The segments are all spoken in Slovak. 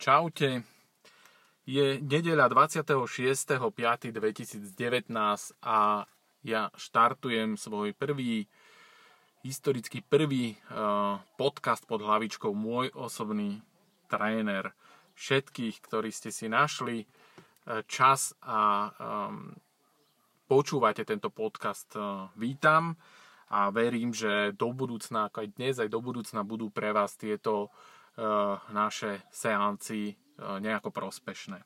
Čaute. Je nedeľa 26.5.2019 a ja štartujem svoj prvý, historicky prvý uh, podcast pod hlavičkou Môj osobný tréner. Všetkých, ktorí ste si našli uh, čas a počúvate tento podcast, uh, vítam a verím, že do budúcna, ako aj dnes, aj do budúcna budú pre vás tieto E, naše seanci e, nejako prospešné.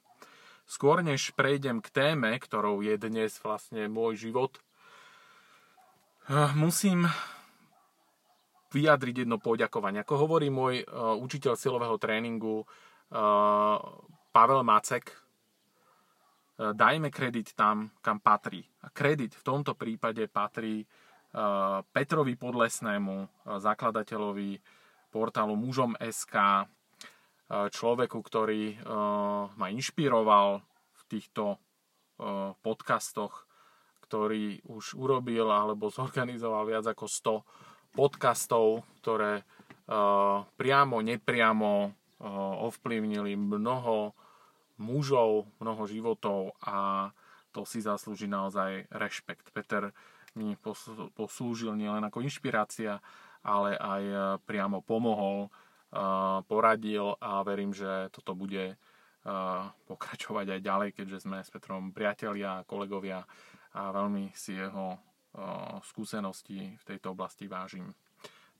Skôr než prejdem k téme, ktorou je dnes vlastne môj život, e, musím vyjadriť jedno poďakovanie. Ako hovorí môj učiteľ silového tréningu Pavel Macek, dajme kredit tam, kam patrí. A kredit v tomto prípade patrí Petrovi Podlesnému, zakladateľovi portálu mužom SK, e, človeku, ktorý e, ma inšpiroval v týchto e, podcastoch, ktorý už urobil alebo zorganizoval viac ako 100 podcastov, ktoré priamo, nepriamo ovplyvnili mnoho mužov, mnoho životov a to si zaslúži naozaj rešpekt. Peter mi poslúžil nielen ako inšpirácia, ale aj e, priamo pomohol, e, poradil a verím, že toto bude e, pokračovať aj ďalej, keďže sme s Petrom priatelia kolegovia a veľmi si jeho skúsenosti v tejto oblasti vážim.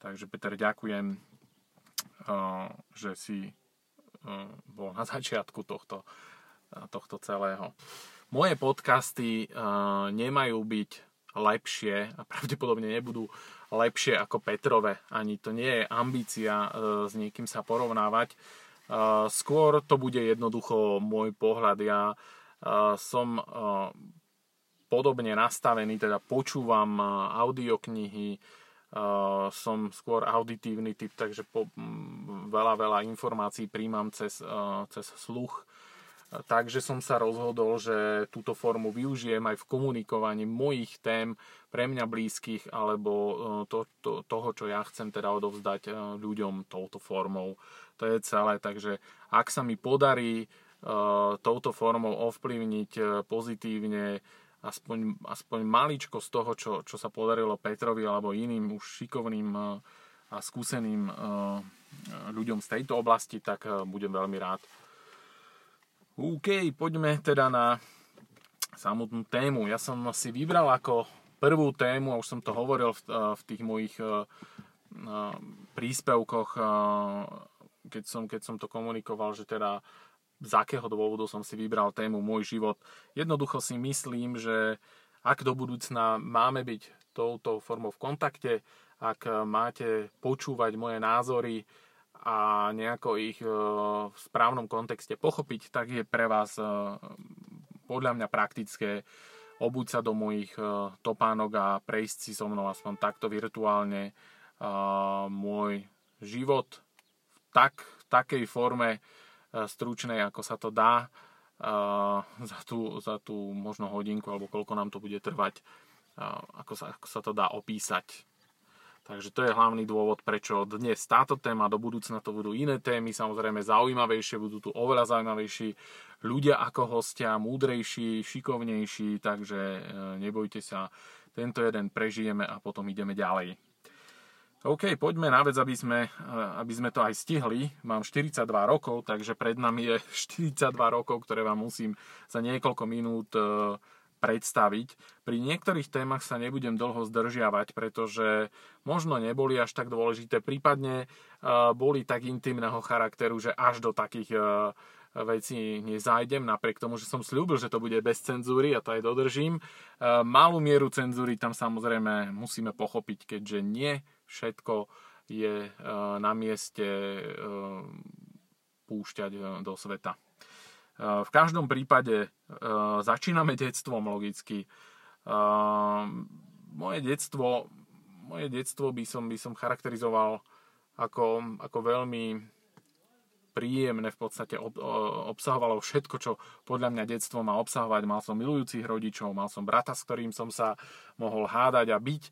Takže Peter, ďakujem, že si bol na začiatku tohto, tohto celého. Moje podcasty nemajú byť lepšie a pravdepodobne nebudú lepšie ako Petrove. Ani to nie je ambícia e, s niekým sa porovnávať. E, skôr to bude jednoducho môj pohľad. Ja e, som podobne nastavený, teda počúvam audioknihy, som skôr auditívny typ, takže po, veľa, veľa informácií príjmam cez, cez sluch Takže som sa rozhodol, že túto formu využijem aj v komunikovaní mojich tém pre mňa blízkych alebo e, to, to, toho, čo ja chcem teda odovzdať e, ľuďom touto formou. To je celé, takže ak sa mi podarí uh, touto formou ovplyvniť pozitívne aspoň, aspoň maličko z toho, čo, čo sa podarilo Petrovi alebo iným už šikovným a skúseným ľuďom z tejto oblasti, tak budem veľmi rád. OK, poďme teda na samotnú tému. Ja som si vybral ako prvú tému, a už som to hovoril v, v tých mojich uh, príspevkoch, uh, keď, som, keď som to komunikoval, že teda z akého dôvodu som si vybral tému Môj život. Jednoducho si myslím, že ak do budúcna máme byť touto formou v kontakte, ak máte počúvať moje názory, a nejako ich e, v správnom kontexte pochopiť, tak je pre vás e, podľa mňa praktické obuť sa do mojich e, topánok a prejsť si so mnou aspoň takto virtuálne môj život v tak, takej forme stručnej, ako sa to dá za tú, za tú možno hodinku alebo koľko nám to bude trvať, ako sa, ako sa to dá opísať Takže to je hlavný dôvod, prečo dnes táto téma, do budúcna to budú iné témy, samozrejme zaujímavejšie, budú tu oveľa zaujímavejší ľudia ako hostia, múdrejší, šikovnejší, takže e, nebojte sa, tento jeden prežijeme a potom ideme ďalej. OK, poďme na vec, aby sme, e, aby sme to aj stihli. Mám 42 rokov, takže pred nami je 42 rokov, ktoré vám musím za niekoľko minút uh, predstaviť. Pri niektorých témach sa nebudem dlho zdržiavať, pretože možno neboli až tak dôležité, prípadne uh, boli tak intimného charakteru, že až do takých uh, vecí nezájdem, napriek tomu, že som slúbil, že to bude bez cenzúry a to aj dodržím. Uh, malú mieru cenzúry tam samozrejme musíme pochopiť, keďže nie všetko je na mieste púšťať do sveta. V každom prípade e, začíname detstvom logicky. E, moje detstvo, moje detstvo by som, by som charakterizoval ako, ako veľmi príjemné v podstate obsahovalo všetko, čo podľa mňa detstvo má obsahovať. Mal som milujúcich rodičov, mal som brata, s ktorým som sa mohol hádať a byť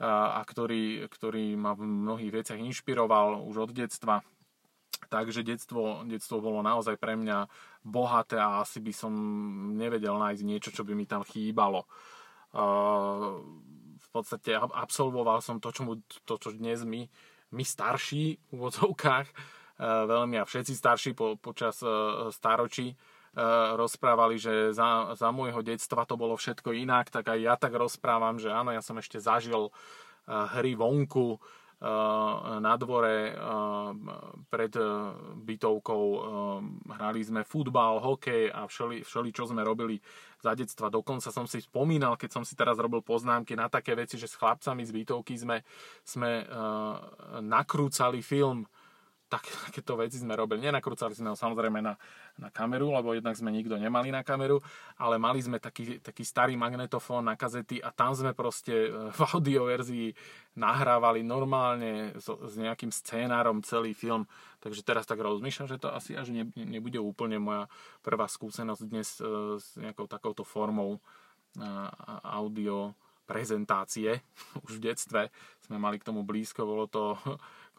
a ktorý, ktorý ma v mnohých veciach inšpiroval už od detstva. Takže detstvo, detstvo bolo naozaj pre mňa bohaté a asi by som nevedel nájsť niečo, čo by mi tam chýbalo. Uh, v podstate absolvoval som to, čo, mu, to, čo dnes my, my starší v úvodzovkách, uh, veľmi a všetci starší po, počas uh, staročí, rozprávali, že za, za môjho detstva to bolo všetko inak, tak aj ja tak rozprávam, že áno, ja som ešte zažil hry vonku, na dvore pred e, bytovkou hrali sme futbal, hokej a všeli, všeli čo sme robili za detstva. Dokonca som si spomínal, keď som si teraz robil poznámky na také veci, že s chlapcami z bytovky sme, sme nakrúcali film tak, takéto veci sme robili. Nenakrúcali sme ho samozrejme na, na kameru, lebo jednak sme nikto nemali na kameru, ale mali sme taký, taký starý magnetofón na kazety a tam sme proste e, v audioverzii nahrávali normálne s, s nejakým scénárom celý film. Takže teraz tak rozmýšľam, že to asi až ne, nebude úplne moja prvá skúsenosť dnes e, s nejakou takouto formou audio prezentácie. Už v detstve sme mali k tomu blízko, bolo to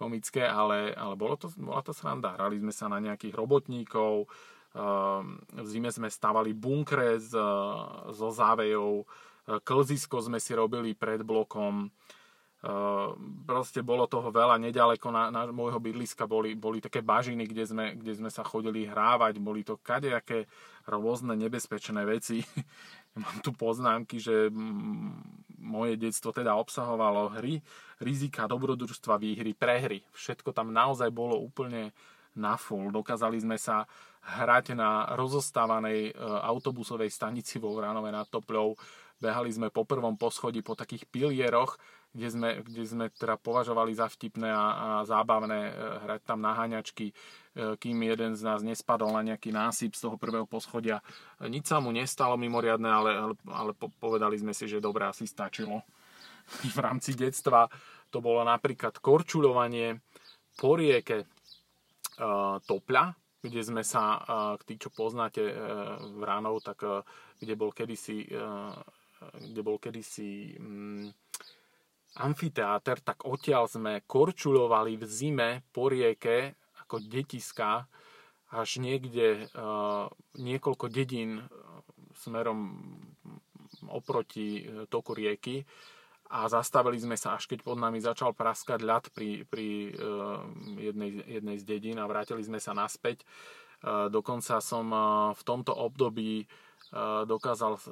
komické, ale, ale bolo to, bola to sranda. Hrali sme sa na nejakých robotníkov, ehm, v zime sme stavali bunkre z, so závejou, klzisko sme si robili pred blokom, ehm, proste bolo toho veľa, nedaleko na, na môjho bydliska boli, boli také bažiny, kde sme, kde sme sa chodili hrávať, boli to kadejaké rôzne nebezpečné veci. Mám tu poznámky, že moje detstvo teda obsahovalo hry, rizika, dobrodružstva, výhry, prehry. Všetko tam naozaj bolo úplne na full. Dokázali sme sa hrať na rozostávanej e, autobusovej stanici vo Vránove nad Topľou. Behali sme po prvom poschodí po takých pilieroch, kde sme, kde sme teda považovali za vtipné a, a zábavné e, hrať tam naháňačky E, kým jeden z nás nespadol na nejaký násyp z toho prvého poschodia. Nič sa mu nestalo mimoriadne, ale, ale, ale povedali sme si, že dobré, asi stačilo. V rámci detstva to bolo napríklad korčuľovanie po rieke uh, Topľa, kde sme sa, uh, tí, čo poznáte uh, Vránov, tak uh, kde bol kedysi, uh, kde bol kedysi um, amfiteáter, tak odtiaľ sme korčulovali v zime po rieke ako detiska až niekde uh, niekoľko dedín uh, smerom oproti uh, toku rieky a zastavili sme sa, až keď pod nami začal praskať ľad pri, pri jednej, jednej z dedín a vrátili sme sa naspäť. Dokonca som v tomto období dokázal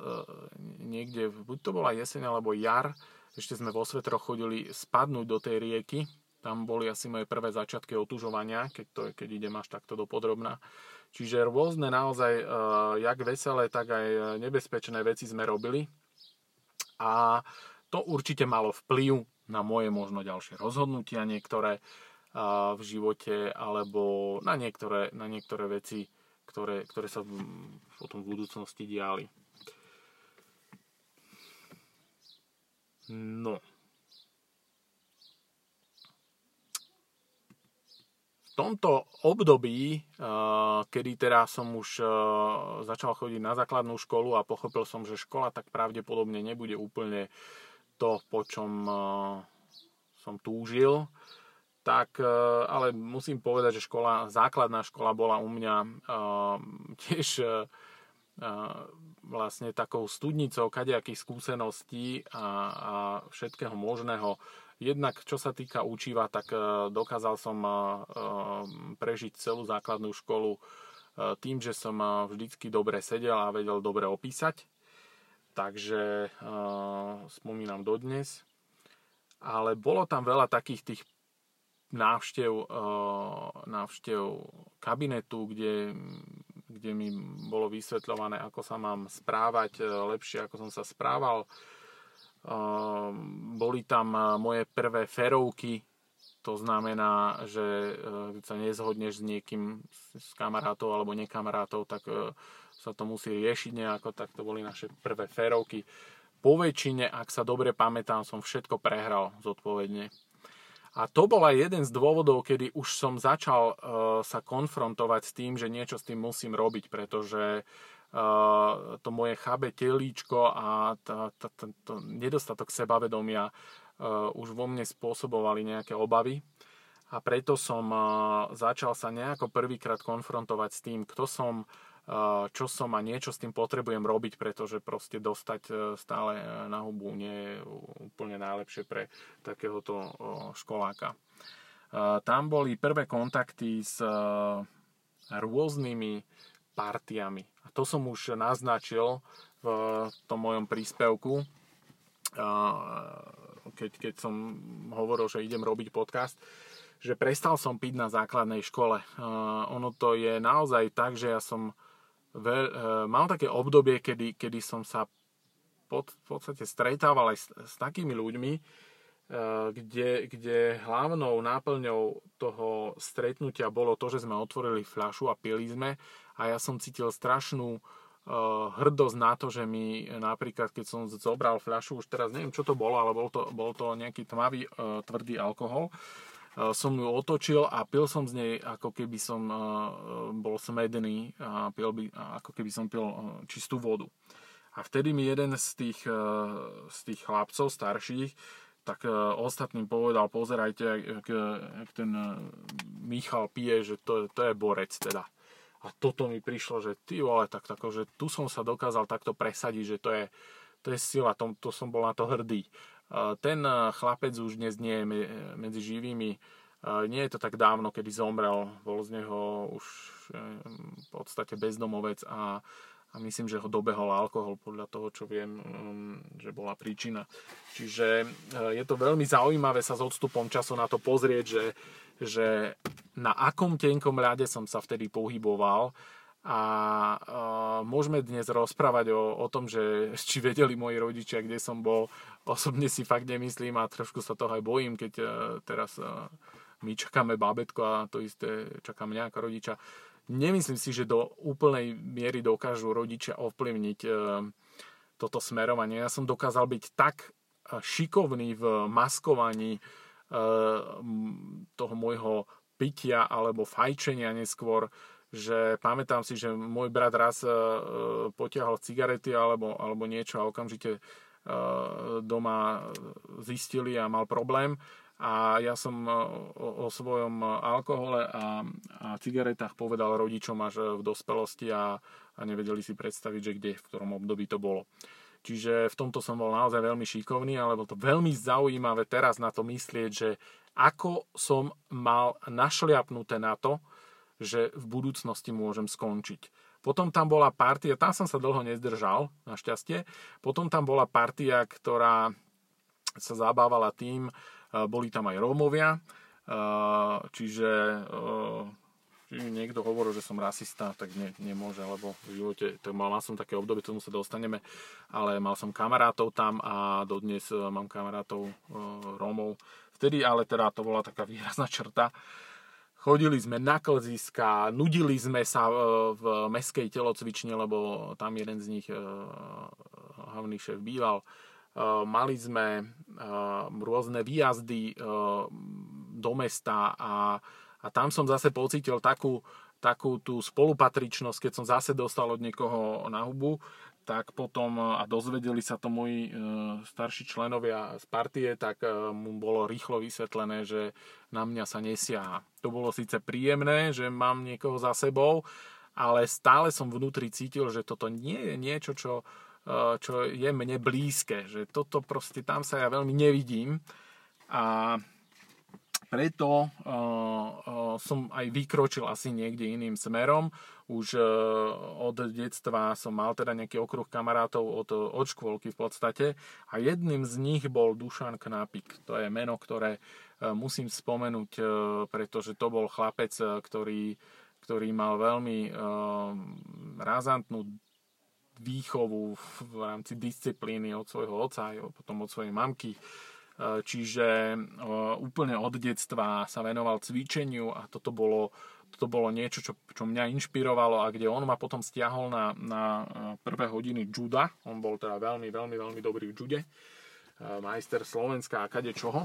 niekde, buď to bola jeseň alebo jar, ešte sme vo svetroch chodili spadnúť do tej rieky tam boli asi moje prvé začiatky otužovania, keď, to, keď idem až takto do podrobná. Čiže rôzne naozaj, uh, jak veselé, tak aj nebezpečné veci sme robili. A to určite malo vplyv na moje možno ďalšie rozhodnutia niektoré uh, v živote, alebo na niektoré, na niektoré veci, ktoré, ktoré sa v, potom v budúcnosti diali. No, tomto období, kedy teda som už začal chodiť na základnú školu a pochopil som, že škola tak pravdepodobne nebude úplne to, po čom som túžil, tak ale musím povedať, že škola, základná škola bola u mňa tiež vlastne takou studnicou kadejakých skúseností a, a všetkého možného Jednak, čo sa týka učiva, tak e, dokázal som e, e, prežiť celú základnú školu tým, že som vždycky dobre sedel a vedel dobre opísať. Takže spomínam dodnes. Ale bolo tam veľa takých tých návštev, návštev kabinetu, kde, kde mi bolo vysvetľované, ako sa mám správať lepšie, ako som sa správal Ehm, boli tam eh, moje prvé ferovky, to znamená, že keď sa nezhodneš s niekým, s kamarátov alebo nekamarátov, tak sa to musí riešiť nejako, tak to boli naše prvé ferovky. Po väčšine, ak sa dobre pamätám, som všetko prehral zodpovedne. A to bol aj jeden z dôvodov, kedy už som začal uh, sa konfrontovať s tým, že niečo s tým musím robiť, pretože to moje chábe telíčko a tá, tá, tá, to nedostatok sebavedomia uh, už vo mne spôsobovali nejaké obavy. a preto som začal sa nejako prvýkrát konfrontovať s tým, kto som, čo som a niečo s tým potrebujem robiť, pretože proste dostať e, stále e, na hubu nie je úplne najlepšie pre takéhoto školáka. Tam boli prvé kontakty s rôznymi partiami. A to som už naznačil v tom mojom príspevku, keď, keď som hovoril, že idem robiť podcast že prestal som piť na základnej škole. Uh, ono to je naozaj tak, že ja som veľ, uh, mal také obdobie, kedy, kedy som sa pod, v podstate stretával aj s, s takými ľuďmi, uh, kde, kde hlavnou náplňou toho stretnutia bolo to, že sme otvorili fľašu a pili sme. A ja som cítil strašnú hrdosť na to, že mi napríklad, keď som zobral fľašu, už teraz neviem, čo to bolo, ale bol to, bol to nejaký tmavý, tvrdý alkohol, Eh, som ju otočil a pil som z nej ako keby som eh, bol smedný a pil by, ako keby som pil eh, čistú vodu. A vtedy mi jeden z tých, z tých chlapcov starších tak ostatným povedal, pozerajte, jak, jak ten Michal pije, že to, to je borec teda. A toto mi prišlo, že ty vole, tak, tak že tu som sa dokázal takto presadiť, že to je, to je sila, to, to som bol na to hrdý. Ten chlapec už dnes nie je medzi živými. Nie je to tak dávno, kedy zomrel. Bol z neho už v podstate bezdomovec a, a myslím, že ho dobehol alkohol podľa toho, čo viem, mm, že bola príčina. Čiže je to veľmi zaujímavé sa s odstupom času na to pozrieť, že, že na akom tenkom ľade som sa vtedy pohyboval a uh, môžeme dnes rozprávať o, o tom, že či vedeli moji rodičia, kde som bol. Osobne si fakt nemyslím a trošku sa toho aj bojím, keď uh, teraz uh, my čakáme bábetko a to isté čaká mňa ako rodiča. Nemyslím si, že do úplnej miery dokážu rodičia ovplyvniť uh, toto smerovanie. Ja som dokázal byť tak šikovný v maskovaní uh, toho môjho pitia alebo fajčenia neskôr, že pamätám si, že môj brat raz uh, potiahol cigarety alebo, alebo niečo a okamžite uh, doma zistili a mal problém a ja som o, o svojom alkohole a, a cigaretách povedal rodičom až v dospelosti a, a nevedeli si predstaviť, že kde, v ktorom období to bolo. Čiže v tomto som bol naozaj veľmi šikovný, ale bolo to veľmi zaujímavé teraz na to myslieť, že ako som mal našliapnuté na to, že v budúcnosti môžem skončiť. Potom tam bola partia, tam som sa dlho nezdržal, našťastie. Potom tam bola partia, ktorá sa zabávala tým, boli tam aj Rómovia, čiže či niekto hovoril, že som rasista, tak ne, nemôže, lebo v živote, to mal, som také obdobie, tomu sa dostaneme, ale mal som kamarátov tam a dodnes e, mám kamarátov e, Rómov. Vtedy ale teda to bola taká výrazná črta, Chodili sme na klziska, nudili sme sa e, v meskej telocvične, lebo tam jeden z nich e, hlavný šéf býval. E, mali sme rôzne výjazdy do mesta a, a tam som zase pocítil takú, takú tú spolupatričnosť, keď som zase dostal od niekoho na hubu, tak potom, a dozvedeli sa to moji e, starší členovia z partie, tak e, mu bolo rýchlo vysvetlené, že na mňa sa nesiaha. To bolo síce príjemné, že mám niekoho za sebou, ale stále som vnútri cítil, že toto nie je niečo, čo, e, čo je mne blízke, že toto proste tam sa ja veľmi nevidím a preto uh, uh, som aj vykročil asi niekde iným smerom. Už uh, od detstva som mal teda nejaký okruh kamarátov od, od škôlky v podstate a jedným z nich bol Dušan Knapik. To je meno, ktoré musím spomenúť, pretože to bol chlapec, ktorý, ktorý mal veľmi razantnú výchovu v rámci disciplíny od svojho oca a potom od svojej mamky. Čiže úplne od detstva sa venoval cvičeniu a toto bolo, toto bolo niečo, čo, čo mňa inšpirovalo a kde on ma potom stiahol na, na eh, prvé hodiny juda. On bol teda veľmi, veľmi, veľmi dobrý v jude. Majster Slovenska a kade čoho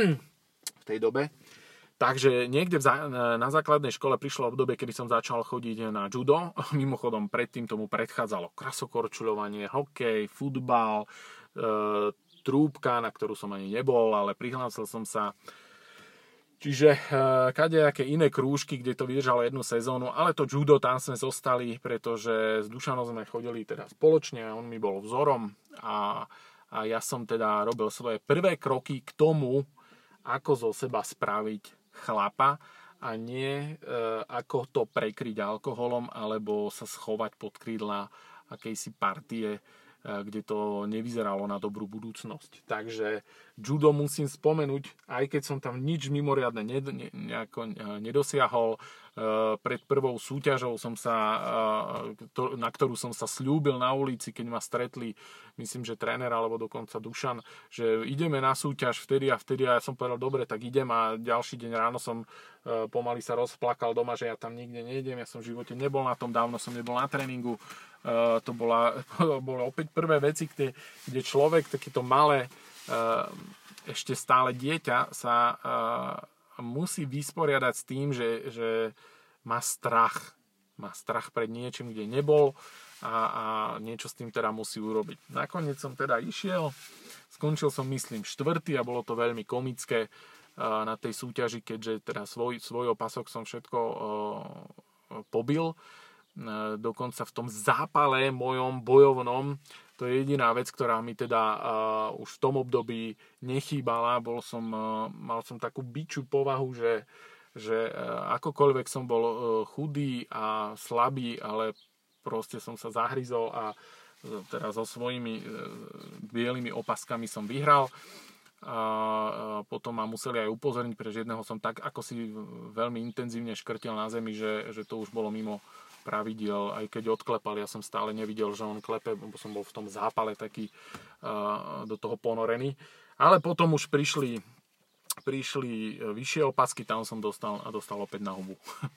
v tej dobe. Takže niekde zá, na základnej škole prišlo obdobie, kedy som začal chodiť na judo. Mimochodom, predtým tomu predchádzalo krasokorčuľovanie, hokej, futbal, trúbka, na ktorú som ani nebol, ale prihlásil som sa. Čiže uh, aké iné krúžky, kde to vydržalo jednu sezónu, ale to judo tam sme zostali, pretože s Dušanom sme chodili teda spoločne, on mi bol vzorom a, a ja som teda robil svoje prvé kroky k tomu, ako zo seba spraviť chlapa a nie uh, ako to prekryť alkoholom alebo sa schovať pod krídla akejsi partie kde to nevyzeralo na dobrú budúcnosť. Takže judo musím spomenúť, aj keď som tam nič mimoriadne nejako eh, nedosiahol, eh, pred prvou súťažou som sa, na ktorú som sa slúbil na ulici, keď ma stretli, myslím, že tréner alebo dokonca Dušan, že ideme na súťaž vtedy a vtedy. A ja som povedal, dobre, tak idem. A ďalší deň ráno som pomaly sa rozplakal doma, že ja tam nikde nejdem, ja som v živote nebol na tom, dávno som nebol na tréningu, Eh, to bola, bolo opäť prvé veci, kde, kde človek, takéto malé, eh, ešte stále dieťa sa eh, musí vysporiadať s tým, že, že má strach. Má strach pred niečím, kde nebol a, a niečo s tým teda musí urobiť. Nakoniec som teda išiel, skončil som myslím štvrtý a bolo to veľmi komické na tej súťaži, keďže teda svoj, svoj opasok som všetko pobil dokonca v tom zápale mojom bojovnom, to je jediná vec, ktorá mi teda uh, už v tom období nechýbala. Bol som, uh, mal som takú bičú povahu, že, že uh, akokoľvek som bol uh, chudý a slabý, ale proste som sa zahryzol a uh, teraz so svojimi uh, bielými opaskami som vyhral a potom ma museli aj upozorniť, pretože jedného som tak ako si veľmi intenzívne škrtil na zemi, že, že to už bolo mimo, pravidel, aj keď odklepal, ja som stále nevidel, že on klepe, lebo som bol v tom zápale taký uh, do toho ponorený. Ale potom už prišli, prišli vyššie opasky, tam som dostal a dostal opäť na hubu.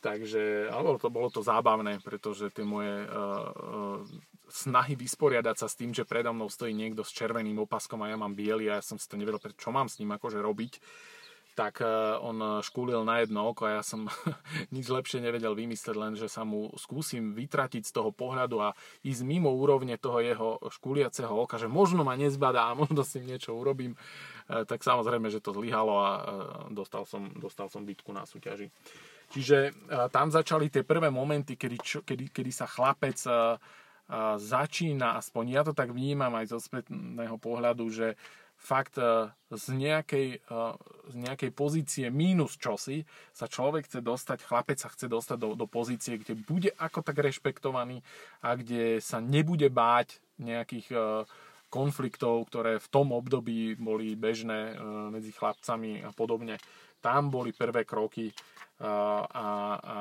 Takže, ale to, bolo to zábavné, pretože tie moje uh, uh, snahy vysporiadať sa s tým, že predo mnou stojí niekto s červeným opaskom a ja mám biely a ja som si to nevedel, čo mám s ním akože robiť, tak e, on škúlil na jedno oko a ja som nič lepšie nevedel vymyslieť, len že sa mu skúsim vytratiť z toho pohľadu a ísť mimo úrovne toho jeho škúliaceho oka, že možno ma nezbadá a možno si niečo urobím, e, tak samozrejme, že to zlyhalo a e, dostal som, dostal som bitku na súťaži. Čiže tam začali tie prvé momenty, kedy, kedy, kedy sa chlapec začína, aspoň ja to tak vnímam aj zo spätného pohľadu, že fakt e, z nejakej, e, z nejakej pozície mínus čosi sa človek chce dostať, chlapec sa chce dostať do, do pozície, kde bude ako tak rešpektovaný a kde sa nebude báť nejakých e, konfliktov, ktoré v tom období boli bežné medzi chlapcami a podobne. Tam boli prvé kroky a, a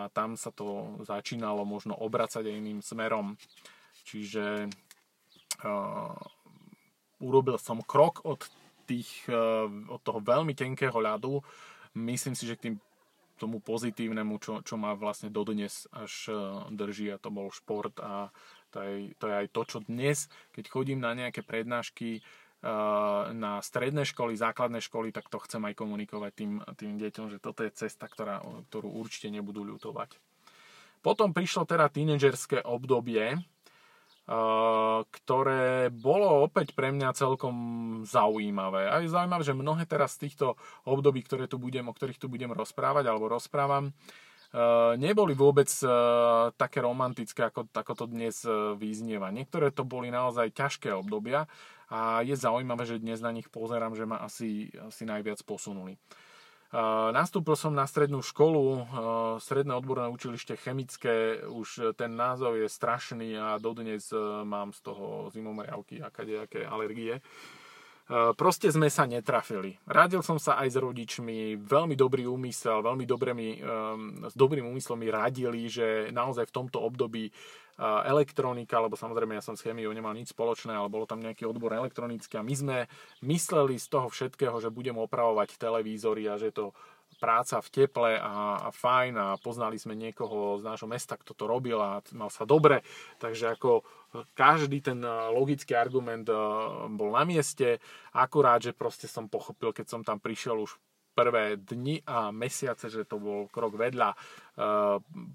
tam sa to začínalo možno obracať aj iným smerom. Čiže urobil som krok od, tých, eh, od toho veľmi tenkého ľadu. Myslím si, že k tým tomu pozitívnemu, čo, čo ma vlastne dodnes až eh, drží a to bol šport a to je, to je aj to, čo dnes, keď chodím na nejaké prednášky eh, na stredné školy, základné školy, tak to chcem aj komunikovať tým, tým deťom, že toto je cesta, ktorá, ktorú určite nebudú ľutovať. Potom prišlo teda tínedžerské obdobie, ktoré bolo opäť pre mňa celkom zaujímavé. A je zaujímavé, že mnohé teraz z týchto období, ktoré tu budem, o ktorých tu budem rozprávať alebo rozprávam, neboli vôbec také romantické, ako, ako to dnes vyznieva. Niektoré to boli naozaj ťažké obdobia a je zaujímavé, že dnes na nich pozerám, že ma asi, asi najviac posunuli. Nastúpil som na strednú školu, stredné odborné učilište chemické, už ten názov je strašný a dodnes mám z toho zimomriavky a kadejaké alergie. Proste sme sa netrafili. Radil som sa aj s rodičmi, veľmi dobrý úmysel, veľmi dobre mi, s dobrým úmyslom mi radili, že naozaj v tomto období elektronika, lebo samozrejme ja som s chemiou nemal nič spoločné, ale bolo tam nejaký odbor elektronický a my sme mysleli z toho všetkého, že budem opravovať televízory a že to práca v teple a, a fajn a poznali sme niekoho z nášho mesta, kto to robil a mal sa dobre. Takže ako každý ten eh, logický argument eh, bol na mieste, akurát, že proste som pochopil, keď som tam prišiel už prvé dni a mesiace, že to bol krok vedľa.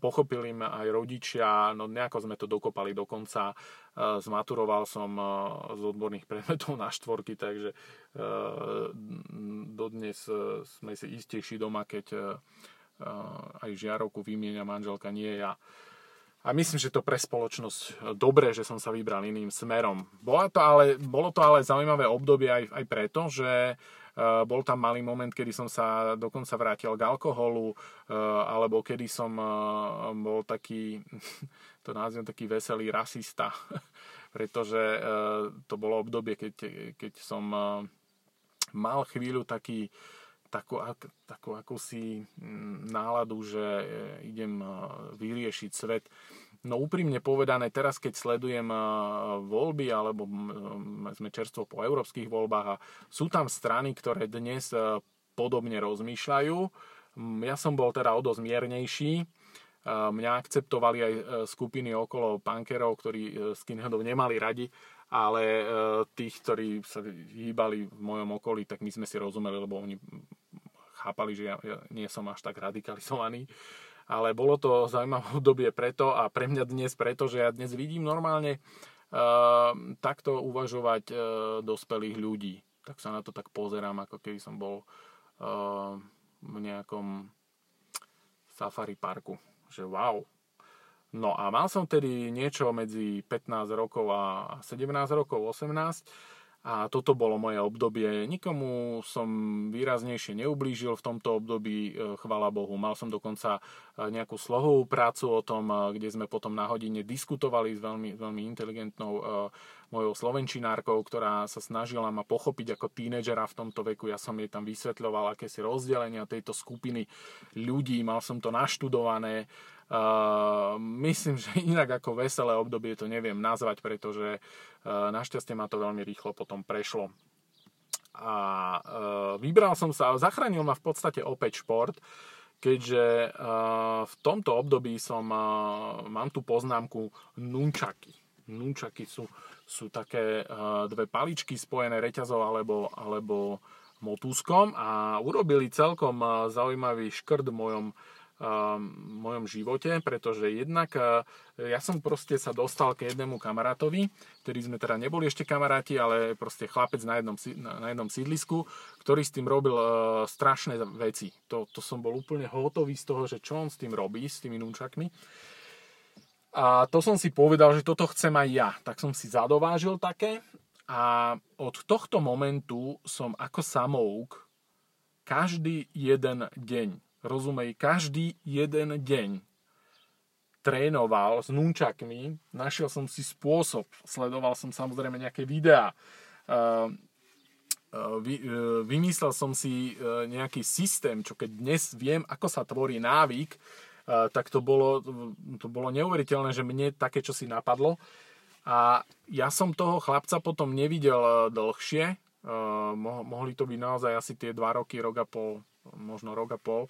Pochopili ma aj rodičia, no nejako sme to dokopali do konca. Zmaturoval som z odborných predmetov na štvorky, takže dodnes sme si istejší doma, keď aj žiarovku vymieňa manželka, nie ja. A myslím, že to pre spoločnosť dobré, že som sa vybral iným smerom. Bola to ale, bolo to ale zaujímavé obdobie aj, aj preto, že bol tam malý moment, kedy som sa dokonca vrátil k alkoholu, uh, alebo kedy som uh, bol taký, to nazviem taký veselý rasista, pretože to bolo obdobie, keď, keď som mal chvíľu taký takú, takú akúsi mm, náladu, že idem vyriešiť svet. No úprimne povedané, teraz keď sledujem e, voľby, alebo sme čerstvo po európskych voľbách a sú tam strany, ktoré dnes podobne rozmýšľajú, ja som bol teda o dosť miernejší, mňa akceptovali aj skupiny okolo punkerov, ktorí skinheadov nemali radi, ale tých, ktorí sa hýbali v mojom okolí, tak my sme si rozumeli, lebo oni chápali, že ja nie som až tak radikalizovaný. Ale bolo to zaujímavé obdobie preto a pre mňa dnes preto, že ja dnes vidím normálne uh, takto uvažovať uh, dospelých ľudí. Tak sa na to tak pozerám, ako keby som bol uh, v nejakom safari parku. Že wow. No a mal som tedy niečo medzi 15 rokov a 17 rokov, 18 a toto bolo moje obdobie. Nikomu som výraznejšie neublížil v tomto období, e, chvala Bohu. Mal som dokonca e, nejakú slohovú prácu o tom, e, kde sme potom na hodine diskutovali s veľmi, veľmi inteligentnou mojou slovenčinárkou, ktorá sa snažila ma pochopiť ako tínedžera v tomto veku. Ja som jej tam vysvetľoval akési rozdelenia tejto skupiny ľudí, mal som to naštudované, Uh, myslím, že inak ako veselé obdobie to neviem nazvať, pretože uh, našťastie ma to veľmi rýchlo potom prešlo. A uh, vybral som sa, zachránil ma v podstate opäť šport, keďže v tomto období som, mám tú poznámku nunčaky. Nunčaky sú, sú také uh, dve paličky spojené reťazov alebo, alebo motúskom a urobili celkom uh, zaujímavý škrt v mojom mojom živote, pretože jednak ja som proste sa dostal k jednému kamarátovi, ktorý sme teda neboli ešte kamaráti, ale proste chlapec na jednom, na jednom sídlisku, ktorý s tým robil strašné veci. To, to som bol úplne hotový z toho, že čo on s tým robí, s tými núčakmi. A to som si povedal, že toto chcem aj ja. Tak som si zadovážil také. A od tohto momentu som ako samouk každý jeden deň rozumej, každý jeden deň trénoval s nunčakmi, našiel som si spôsob, sledoval som samozrejme nejaké videá, uh, vy, uh, vymyslel som si nejaký systém, čo keď dnes viem, ako sa tvorí návyk, tak to bolo, to bolo neuveriteľné, že mne také čo si napadlo. A ja som toho chlapca potom nevidel dlhšie, mohli to byť naozaj asi tie 2 roky, rok a pol, možno rok a pol.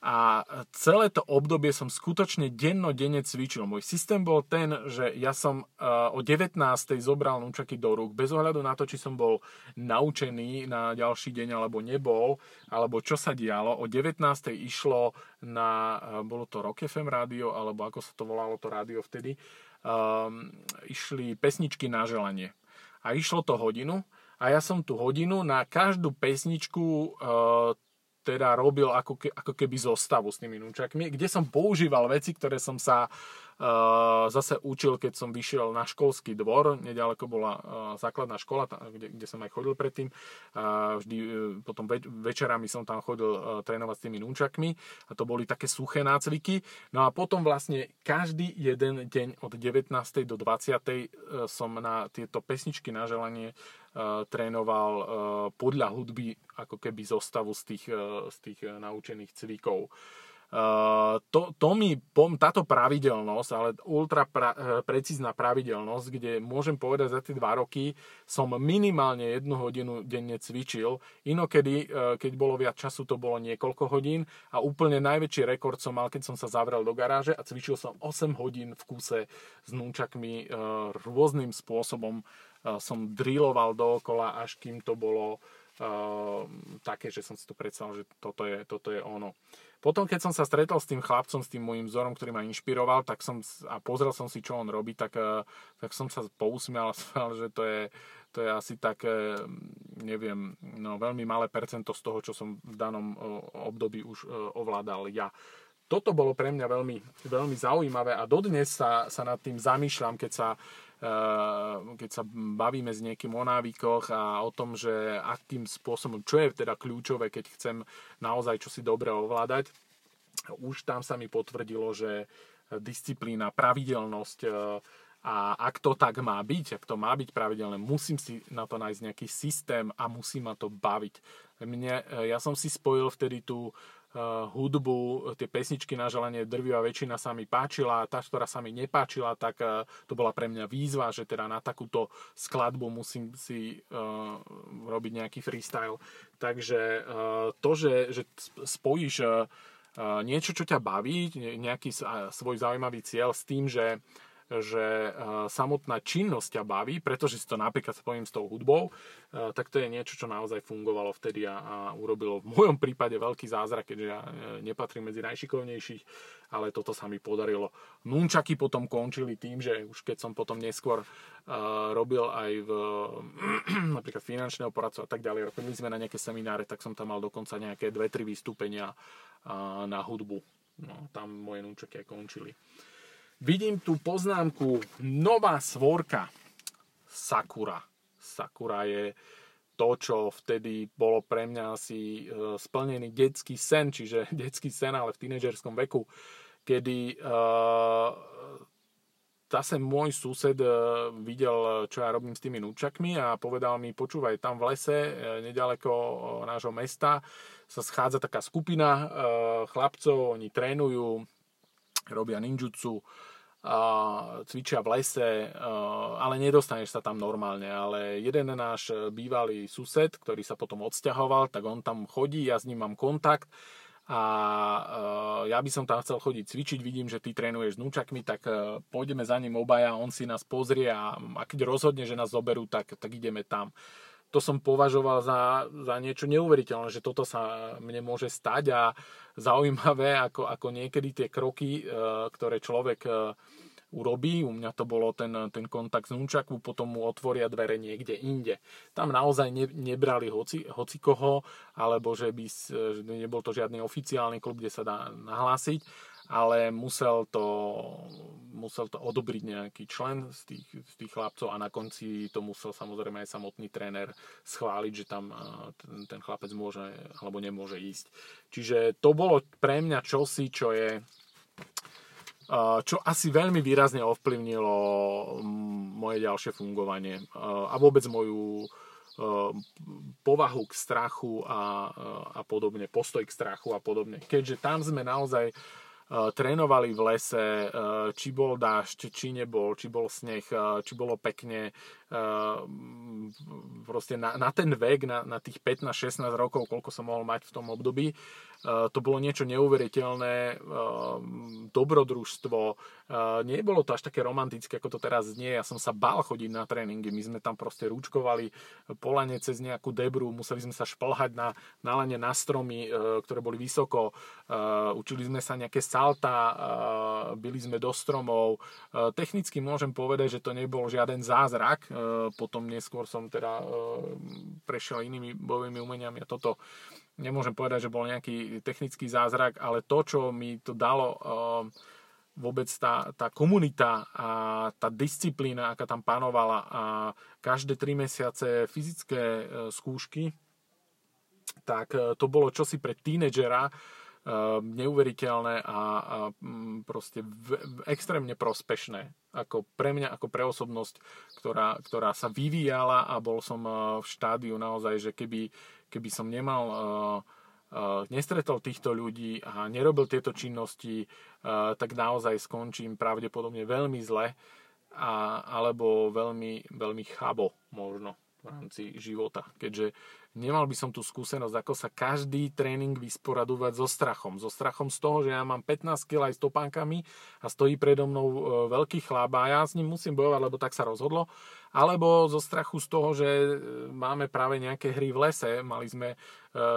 A celé to obdobie som skutočne dennodenne cvičil. Môj systém bol ten, že ja som uh, o 19. zobral nunčaky do rúk, bez ohľadu na to, či som bol naučený na ďalší deň alebo nebol, alebo čo sa dialo. O 19. išlo na, uh, bolo to Rock FM rádio, alebo ako sa to volalo to rádio vtedy, um, išli pesničky na želanie. A išlo to hodinu a ja som tú hodinu na každú pesničku uh, teda robil ako, ke, ako keby zostavu s tými nunčakmi, kde som používal veci, ktoré som sa zase učil, keď som vyšiel na školský dvor, nedaleko bola uh, základná škola, kde, kde som aj chodil predtým, uh, vždy potom več, večerami som tam chodil trénovať s tými nunčakmi a to boli také suché nácviky, no a potom vlastne každý jeden deň od 19. do 20. Uh, som na tieto pesničky na želanie trénoval podľa hudby ako keby zostavu z tých, z tých naučených cvikov. Uh, to, to mi, táto pravidelnosť, ale ultra pra, precízna pravidelnosť, kde môžem povedať za tie dva roky som minimálne jednu hodinu denne cvičil. Inokedy, uh, keď bolo viac času, to bolo niekoľko hodín a úplne najväčší rekord som mal, keď som sa zavrel do garáže a cvičil som 8 hodín v kúse s núčakmi uh, rôznym spôsobom som drilloval dookola, až kým to bolo uh, také, že som si to predstavil, že toto je, toto je ono. Potom, keď som sa stretol s tým chlapcom, s tým môjim vzorom, ktorý ma inšpiroval, tak som a pozrel som si, čo on robí, tak, uh, tak som sa pousmial že to je, to je asi také, neviem, no, veľmi malé percento z toho, čo som v danom období už ovládal ja. Toto bolo pre mňa veľmi, veľmi zaujímavé a dodnes sa, sa nad tým zamýšľam, keď sa, keď sa bavíme s niekým o návykoch a o tom, že akým spôsobom, čo je teda kľúčové, keď chcem naozaj čosi dobre ovládať. Už tam sa mi potvrdilo, že disciplína, pravidelnosť uh, a ak to tak má byť, ak to má byť pravidelné, musím si na to nájsť nejaký systém a musí ma to baviť. Mne, ja som si spojil vtedy tú hudbu, tie pesničky na želanie drvivá väčšina sa mi páčila, tá, ktorá sa mi nepáčila, tak uh, to bola pre mňa výzva, že teda na takúto skladbu musím si uh, robiť nejaký freestyle. Takže uh, to, že, že spojíš uh, niečo, čo ťa baví, nejaký svoj zaujímavý cieľ s tým, že že uh, samotná činnosť ťa baví, pretože si to napríklad spojím s tou hudbou, uh, tak to je niečo, čo naozaj fungovalo vtedy a, a urobilo v mojom prípade veľký zázrak, keďže ja uh, nepatrím medzi najšikovnejších, ale toto sa mi podarilo. Nunčaky potom končili tým, že už keď som potom neskôr robil aj v napríklad finančného poradcu a tak ďalej, robili sme na nejaké semináre, tak som tam mal dokonca nejaké dve, tri vystúpenia na hudbu. No, tam moje nunčaky aj končili. Vidím tu poznámku nová svorka Sakura. Sakura je to, čo vtedy bolo pre mňa asi e, splnený detský sen, čiže detský sen, ale v tínedžerskom veku, kedy uh, zase môj sused uh, videl, čo ja robím s tými núčakmi a povedal mi, počúvaj, tam v lese, nedaleko nášho mesta, sa schádza taká skupina chlapcov, oni trénujú, robia ninjutsu, cvičia v lese, ale nedostaneš sa tam normálne. Ale jeden náš bývalý sused, ktorý sa potom odsťahoval, tak on tam chodí, ja s ním mám kontakt a ja by som tam chcel chodiť cvičiť, vidím, že ty trénuješ s núčakmi, tak pôjdeme za ním obaja, on si nás pozrie a, a keď rozhodne, že nás zoberú, tak, tak ideme tam to som považoval za, za niečo neuveriteľné, že toto sa mne môže stať a zaujímavé, ako, ako niekedy tie kroky, e, ktoré človek e, urobí. U mňa to bolo ten, ten kontakt z Nunčaku, potom mu otvoria dvere niekde inde. Tam naozaj ne, nebrali hoci, hoci koho, alebo že by že nebol to žiadny oficiálny klub, kde sa dá nahlásiť ale musel to, musel to odobriť nejaký člen z tých, z tých chlapcov a na konci to musel samozrejme aj samotný tréner schváliť, že tam ten, ten chlapec môže alebo nemôže ísť. Čiže to bolo pre mňa čosi, čo je čo asi veľmi výrazne ovplyvnilo moje ďalšie fungovanie a vôbec moju povahu k strachu a, a podobne, postoj k strachu a podobne. Keďže tam sme naozaj Eh, trénovali v lese, eh, či bol dážď, či nebol, či bol sneh, eh, či bolo pekne. Proste na, na ten vek, na, na tých 15-16 rokov, koľko som mohol mať v tom období, to bolo niečo neuveriteľné, dobrodružstvo. Nebolo to až také romantické, ako to teraz znie. Ja som sa bál chodiť na tréningy. My sme tam proste rúčkovali polane cez nejakú debru, museli sme sa šplhať na, na lane na stromy, ktoré boli vysoko. Učili sme sa nejaké salta, byli sme do stromov. Technicky môžem povedať, že to nebol žiaden zázrak. Potom neskôr som teda prešiel inými bojovými umeniami a toto. Nemôžem povedať, že bol nejaký technický zázrak, ale to, čo mi to dalo uh, vôbec tá, tá komunita a tá disciplína, aká tam panovala a každé tri mesiace fyzické skúšky, tak to bolo čosi pre tínedžera neuveriteľné a, a mm, proste v, extrémne prospešné ako pre mňa, ako pre osobnosť, ktorá, ktorá sa vyvíjala a bol som v štádiu naozaj, že keby, keby som nemal uh, uh, nestretol týchto ľudí a nerobil tieto činnosti, tak naozaj skončím pravdepodobne veľmi zle a, alebo veľmi, veľmi chabo možno v rámci života. Keďže nemal by som tú skúsenosť, ako sa každý tréning vysporadúvať so strachom. So strachom z toho, že ja mám 15 kg aj s topánkami a stojí predo mnou e, veľký chlap a ja s ním musím bojovať, lebo tak sa rozhodlo. Alebo zo strachu z toho, že e, máme práve nejaké hry v lese. Mali sme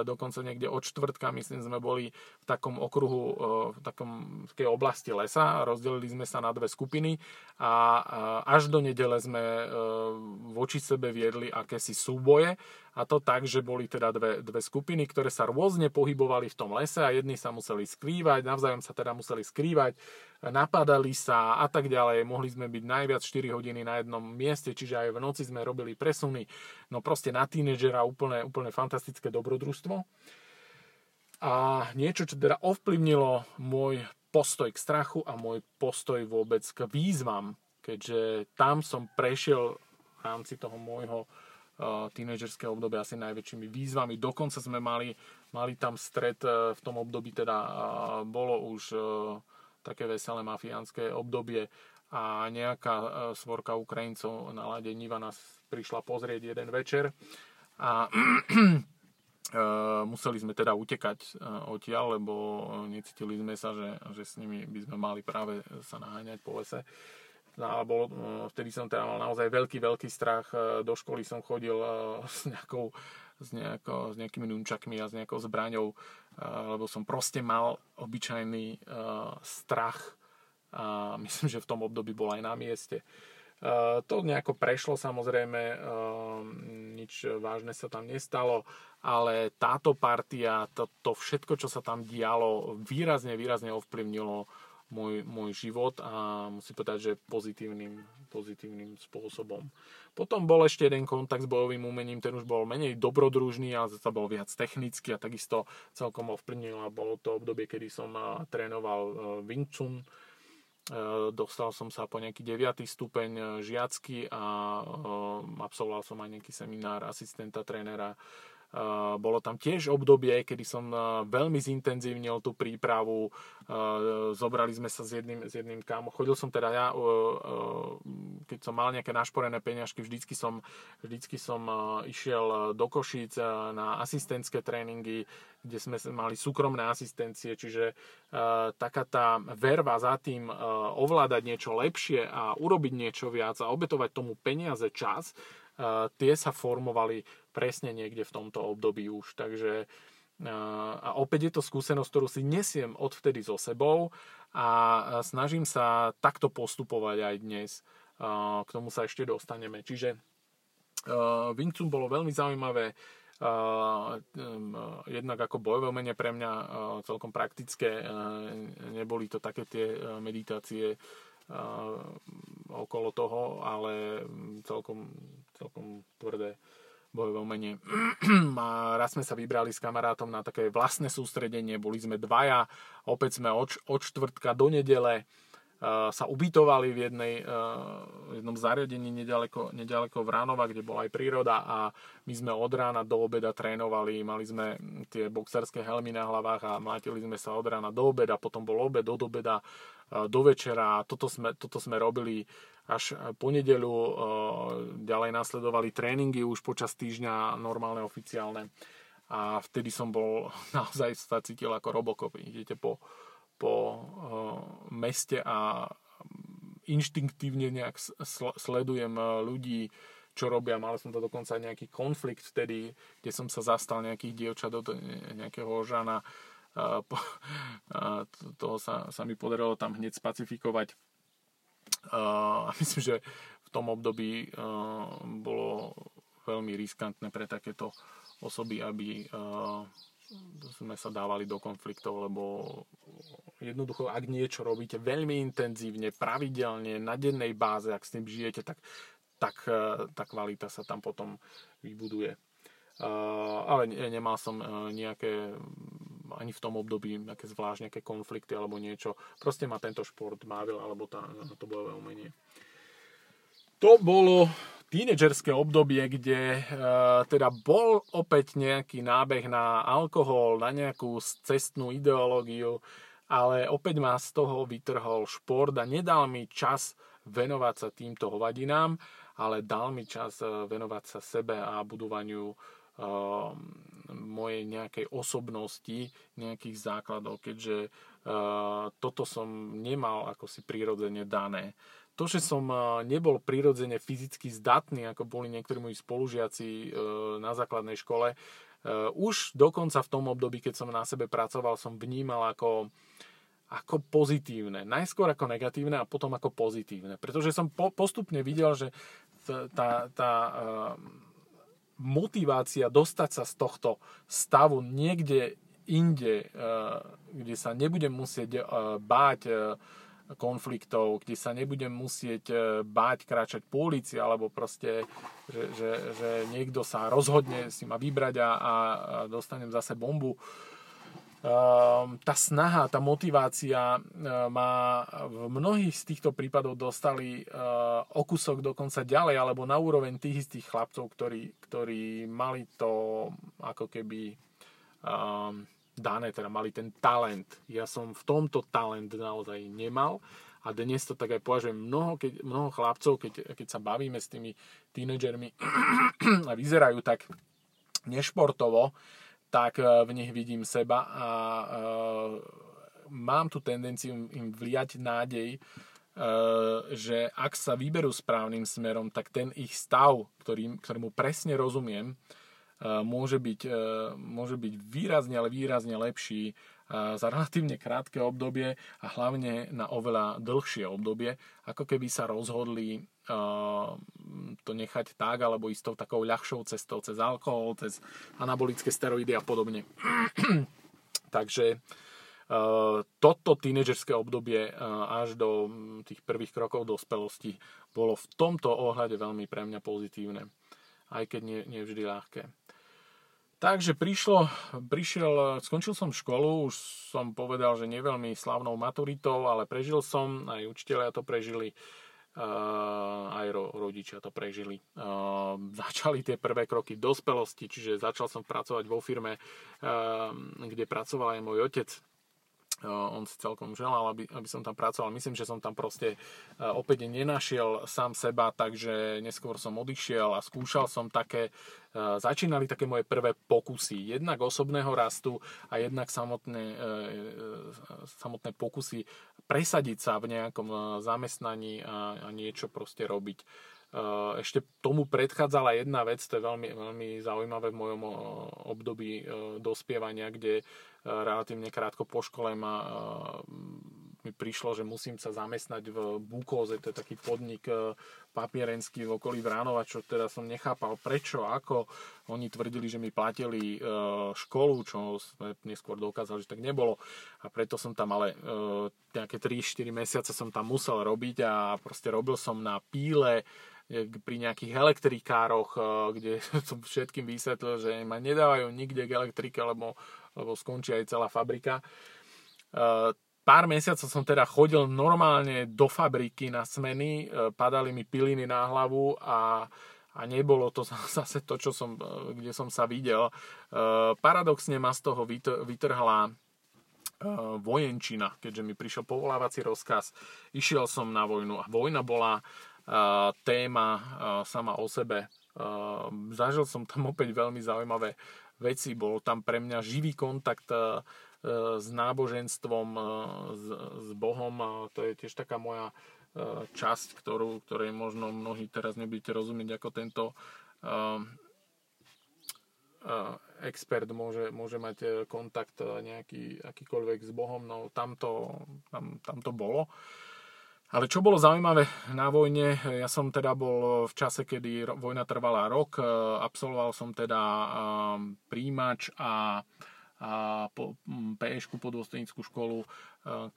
dokonca niekde od čtvrtka, myslím, sme boli v takom okruhu, e, v takom v takej oblasti lesa, rozdelili sme sa na dve skupiny a až do nedele sme e, voči sebe viedli akési súboje a to tak, že boli teda dve, dve skupiny, ktoré sa rôzne pohybovali v tom lese a jedni sa museli skrývať, navzájom sa teda museli skrývať, napadali sa a tak ďalej. Mohli sme byť najviac 4 hodiny na jednom mieste, čiže aj v noci sme robili presuny. No proste na tínedžera úplne, úplne fantastické dobrodružstvo. A niečo, čo teda ovplyvnilo môj postoj k strachu a môj postoj vôbec k výzvam, keďže tam som prešiel v rámci toho môjho uh, tínedžerského obdobia asi najväčšími výzvami. Dokonca sme mali, mali tam stred uh, v tom období, teda uh, bolo už také veselé mafiánske obdobie a nejaká svorka Ukrajincov na lade Niva nás prišla pozrieť jeden večer a museli sme teda utekať odtiaľ, lebo necítili sme sa, že, že s nimi by sme mali práve sa naháňať po lese. No a bol, vtedy som teda mal naozaj veľký, veľký strach. Do školy som chodil s, nejakou, s, nejako, s nejakými nunčakmi a s nejakou zbraňou, lebo som proste mal obyčajný strach a myslím, že v tom období bol aj na mieste. To nejako prešlo samozrejme, nič vážne sa tam nestalo, ale táto partia, to, to všetko, čo sa tam dialo, výrazne, výrazne ovplyvnilo môj, môj život a musím povedať, že pozitívnym, pozitívnym spôsobom. Potom bol ešte jeden kontakt s bojovým umením, ten už bol menej dobrodružný, ale zase bol viac technický a takisto celkom ovplyvnil a bolo to obdobie, kedy som trénoval e, Wing Chun. E, dostal som sa po nejaký 9. stupeň e, žiacky a absolvoval som aj nejaký seminár asistenta trénera bolo tam tiež obdobie, kedy som veľmi zintenzívnil tú prípravu. Zobrali sme sa s jedným, s jedným kam. Chodil som teda ja, keď som mal nejaké našporené peňažky, vždycky som, vždycky som išiel do Košíc na asistentské tréningy, kde sme mali súkromné asistencie, čiže taká tá verva za tým ovládať niečo lepšie a urobiť niečo viac a obetovať tomu peniaze, čas, tie sa formovali presne niekde v tomto období už. Takže a opäť je to skúsenosť, ktorú si nesiem odvtedy so sebou a snažím sa takto postupovať aj dnes. K tomu sa ešte dostaneme. Čiže Wing Chun bolo veľmi zaujímavé, jednak ako bojové umenie pre mňa celkom praktické, neboli to také tie meditácie okolo toho, ale celkom, celkom tvrdé bojové umenie. A raz sme sa vybrali s kamarátom na také vlastné sústredenie, boli sme dvaja, opäť sme od, od čtvrtka do nedele sa ubytovali v, jednej, v jednom zariadení nedaleko, nedaleko Vránova, kde bola aj príroda a my sme od rána do obeda trénovali, mali sme tie boxerské helmy na hlavách a mlátili sme sa od rána do obeda, potom bol obed od obeda do večera toto sme, toto sme robili až po nedeľu. Ďalej nasledovali tréningy už počas týždňa normálne, oficiálne a vtedy som bol naozaj sa cítil ako Robocop. Idete po, po uh, meste a inštinktívne nejak sledujem uh, ľudí, čo robia. Mal som to dokonca nejaký konflikt vtedy, kde som sa zastal nejakých dievčat do nejakého žana. Toho sa, sa mi podarilo tam hneď spacifikovať. Uh, myslím, že v tom období bolo veľmi riskantné pre takéto osoby, aby sme sa dávali do konfliktov, lebo jednoducho, ak niečo robíte veľmi intenzívne, pravidelne, na dennej báze, ak s tým žijete, tak, tak e, tá kvalita sa tam potom vybuduje. Uh, ale ne, nemal som uh, nejaké ani v tom období nejaké zvlášť nejaké konflikty alebo niečo. Proste ma tento šport bavil alebo tá, to bojové umenie. To bolo tínedžerské obdobie, kde uh, teda bol opäť nejaký nábeh na alkohol, na nejakú cestnú ideológiu, ale opäť ma z toho vytrhol šport a nedal mi čas venovať sa týmto hovadinám, ale dal mi čas venovať sa sebe a budovaniu mojej nejakej osobnosti, nejakých základov, keďže uh, toto som nemal ako si prirodzene dané. To, že som nebol prirodzene fyzicky zdatný, ako boli niektorí moji spolužiaci uh, na základnej škole, uh, už dokonca v tom období, keď som na sebe pracoval, som vnímal ako ako pozitívne. Najskôr ako negatívne a potom ako pozitívne. Pretože som po, postupne videl, že tá, tá uh, motivácia dostať sa z tohto stavu niekde inde, kde sa nebudem musieť báť konfliktov, kde sa nebudem musieť báť kráčať po ulici, alebo proste, že, že, že niekto sa rozhodne si ma vybrať a, a dostanem zase bombu. Ehm, tá snaha, tá motivácia ma v mnohých z týchto prípadov dostali o kusok dokonca ďalej, alebo na úroveň tých istých chlapcov, ktorí, ktorí mali to ako keby um, dané, teda mali ten talent. Ja som v tomto talent naozaj nemal a dnes to tak aj považujem mnoho, keď, mnoho chlapcov, keď, keď sa bavíme s tými tínedžermi a vyzerajú tak nešportovo, tak eh, v nich vidím seba a uh, mám tu tendenciu im vliať nádej, uh, že ak sa vyberú správnym smerom, tak ten ich stav, ktorý, ktorému presne rozumiem, môže byť, e, môže byť výrazne, ale výrazne lepší e, za relatívne krátke obdobie a hlavne na oveľa dlhšie obdobie, ako keby sa rozhodli to nechať tak, alebo istou takou ľahšou cestou, cez alkohol, cez anabolické steroidy a podobne. Takže toto tínedžerské obdobie až do tých prvých krokov dospelosti bolo v tomto ohľade veľmi pre mňa pozitívne, aj keď nie, nie vždy ľahké. Takže prišlo, prišiel, skončil som školu, už som povedal, že neveľmi slavnou maturitou, ale prežil som, aj učiteľia to prežili, uh, aj ro, rodičia to prežili. Uh, začali tie prvé kroky dospelosti, čiže začal som pracovať vo firme, uh, kde pracoval aj môj otec, on si celkom želal, aby, aby som tam pracoval. Myslím, že som tam proste opäť nenašiel sám seba, takže neskôr som odišiel a skúšal som také, začínali také moje prvé pokusy. Jednak osobného rastu a jednak samotné, samotné pokusy presadiť sa v nejakom zamestnaní a, a niečo proste robiť. Ešte tomu predchádzala jedna vec, to je veľmi, veľmi zaujímavé v mojom období dospievania, kde relatívne krátko po škole ma, mi prišlo, že musím sa zamestnať v Bukóze, to je taký podnik papierenský v okolí Vránova, čo teda som nechápal prečo, ako. Oni tvrdili, že mi platili školu, čo sme neskôr dokázali, že tak nebolo. A preto som tam ale nejaké 3-4 mesiace som tam musel robiť a proste robil som na píle, pri nejakých elektrikároch, kde som všetkým vysvetlil, že ma nedávajú nikde k elektrike, lebo lebo skončí aj celá fabrika. E, pár mesiacov som teda chodil normálne do fabriky na smeny, e, padali mi piliny na hlavu a, a nebolo to zase to, čo som, e, kde som sa videl. Paradoxne ma z toho vytrhla vojenčina, keďže mi prišiel povolávací rozkaz. Išiel som na vojnu a vojna bola téma sama o sebe. Zažil som tam opäť veľmi zaujímavé veci. Bol tam pre mňa živý kontakt e, s náboženstvom, e, s, s Bohom. To je tiež taká moja e, časť, ktorú, ktorej možno mnohí teraz nebudete rozumieť ako tento expert môže, môže mať kontakt nejaký akýkoľvek s Bohom, no tam to, tam, tam to bolo. Uh, ale čo bolo zaujímavé na vojne, ja som teda bol v čase, kedy vojna trvala rok, e, absolvoval som teda e, príjimač a, a po, PŠku podôstojnickú školu, e,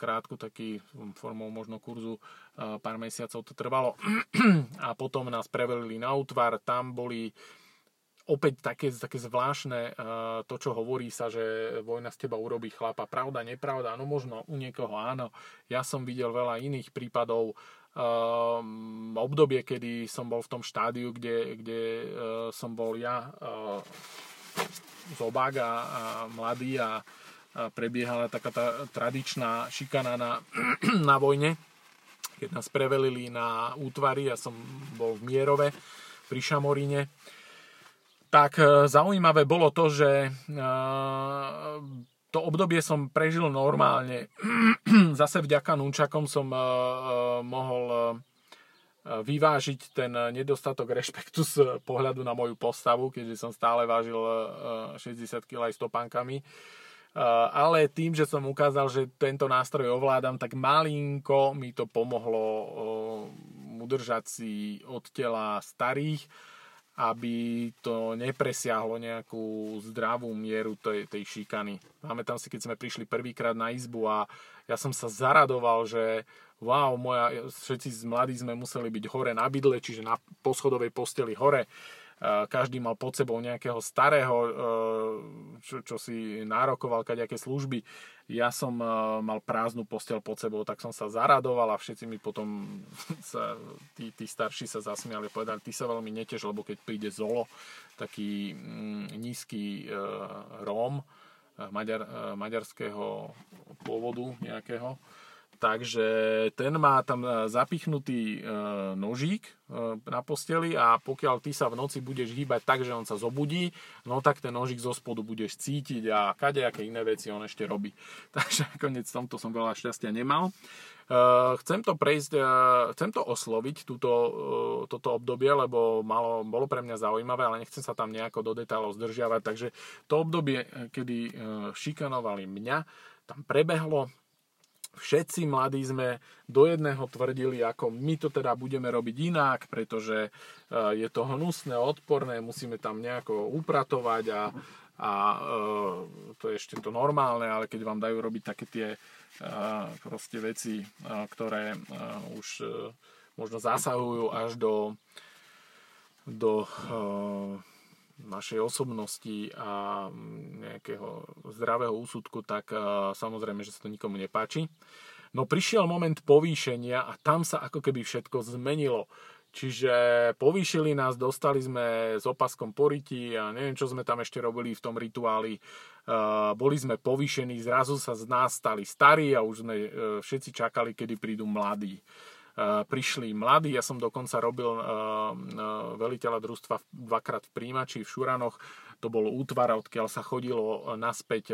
krátku taký formou možno kurzu, pár mesiacov to trvalo. A potom nás prevelili na útvar, tam boli opäť také, také zvláštne uh, to, čo hovorí sa, že vojna z teba urobí chlapa. Pravda, nepravda, no možno u niekoho áno. Ja som videl veľa iných prípadov, um, obdobie, kedy som bol v tom štádiu, kde, kde uh, som bol ja uh, zobák a, a mladý a, a prebiehala taká tá tradičná šikana na, na vojne, keď nás prevelili na útvary, ja som bol v Mierove pri Šamoríne tak zaujímavé bolo to, že to obdobie som prežil normálne. Zase vďaka nunčakom som mohol vyvážiť ten nedostatok rešpektu z pohľadu na moju postavu, keďže som stále vážil 60 kg aj stopánkami. Ale tým, že som ukázal, že tento nástroj ovládam, tak malinko mi to pomohlo udržať si od tela starých, aby to nepresiahlo nejakú zdravú mieru tej, tej šikany. Tam si, keď sme prišli prvýkrát na izbu a ja som sa zaradoval, že wow, moja, všetci z mladí sme museli byť hore na bydle, čiže na poschodovej posteli hore. Každý mal pod sebou nejakého starého, e, čo, čo si nárokoval, kaďaké služby. Ja som e, mal prázdnu postel pod sebou, tak som sa zaradoval a všetci mi potom sa, tí, tí starší sa zasmiali a povedali, ty sa veľmi netež, lebo keď príde Zolo, taký mm, nízky Róm, maďar, maďarského pôvodu nejakého, Takže ten má tam e, zapichnutý e, nožík e, na posteli a pokiaľ ty sa v noci budeš hýbať tak, že on sa zobudí, no tak ten nožík zo spodu budeš cítiť a kadejaké iné veci on ešte robí. Takže nakoniec tomto som veľa šťastia nemal. Chcem to prejsť, chcem to osloviť, túto, toto obdobie, lebo malo, bolo pre mňa zaujímavé, ale nechcem sa tam nejako do detailov zdržiavať, takže to obdobie, kedy šikanovali mňa, tam prebehlo všetci mladí sme do jedného tvrdili, ako my to teda budeme robiť inak, pretože e, je to hnusné, odporné, musíme tam nejako upratovať a, a e, to je ešte to normálne, ale keď vám dajú robiť také tie e, proste veci, ktoré už možno zasahujú až do, do našej osobnosti a nejakého zdravého úsudku, tak samozrejme, že sa to nikomu nepáči. No prišiel moment povýšenia a tam sa ako keby všetko zmenilo. Čiže povýšili nás, dostali sme s opaskom poriti a neviem, čo sme tam ešte robili v tom rituáli. boli sme povýšení, zrazu sa z nás stali starí a už sme e, všetci čakali, kedy prídu mladí prišli mladí, ja som dokonca robil veliteľa družstva dvakrát v príjimači v Šuranoch, to bol útvar, odkiaľ sa chodilo naspäť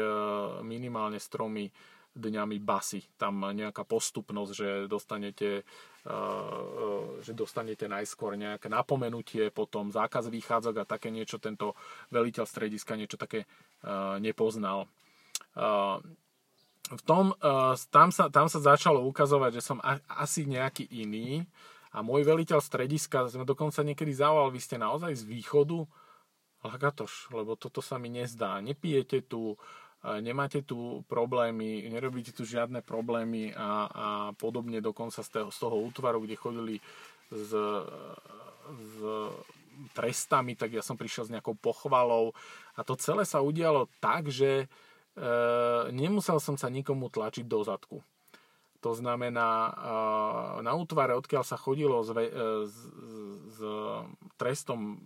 minimálne stromy dňami basy. Tam nejaká postupnosť, že dostanete, že dostanete najskôr nejaké napomenutie, potom zákaz výchádzok a také niečo. Tento veliteľ strediska niečo také nepoznal v tom, uh, tam, sa, tam sa začalo ukazovať, že som a, asi nejaký iný a môj veliteľ strediska sme dokonca niekedy zavolal, vy ste naozaj z východu? Lagatoš, lebo toto sa mi nezdá. Nepijete tu, uh, nemáte tu problémy, nerobíte tu žiadne problémy a, a podobne dokonca z toho, z toho útvaru, kde chodili s, s trestami, tak ja som prišiel s nejakou pochvalou a to celé sa udialo tak, že E, nemusel som sa nikomu tlačiť do zadku. To znamená, e, na útvare, odkiaľ sa chodilo s, e, s, s trestom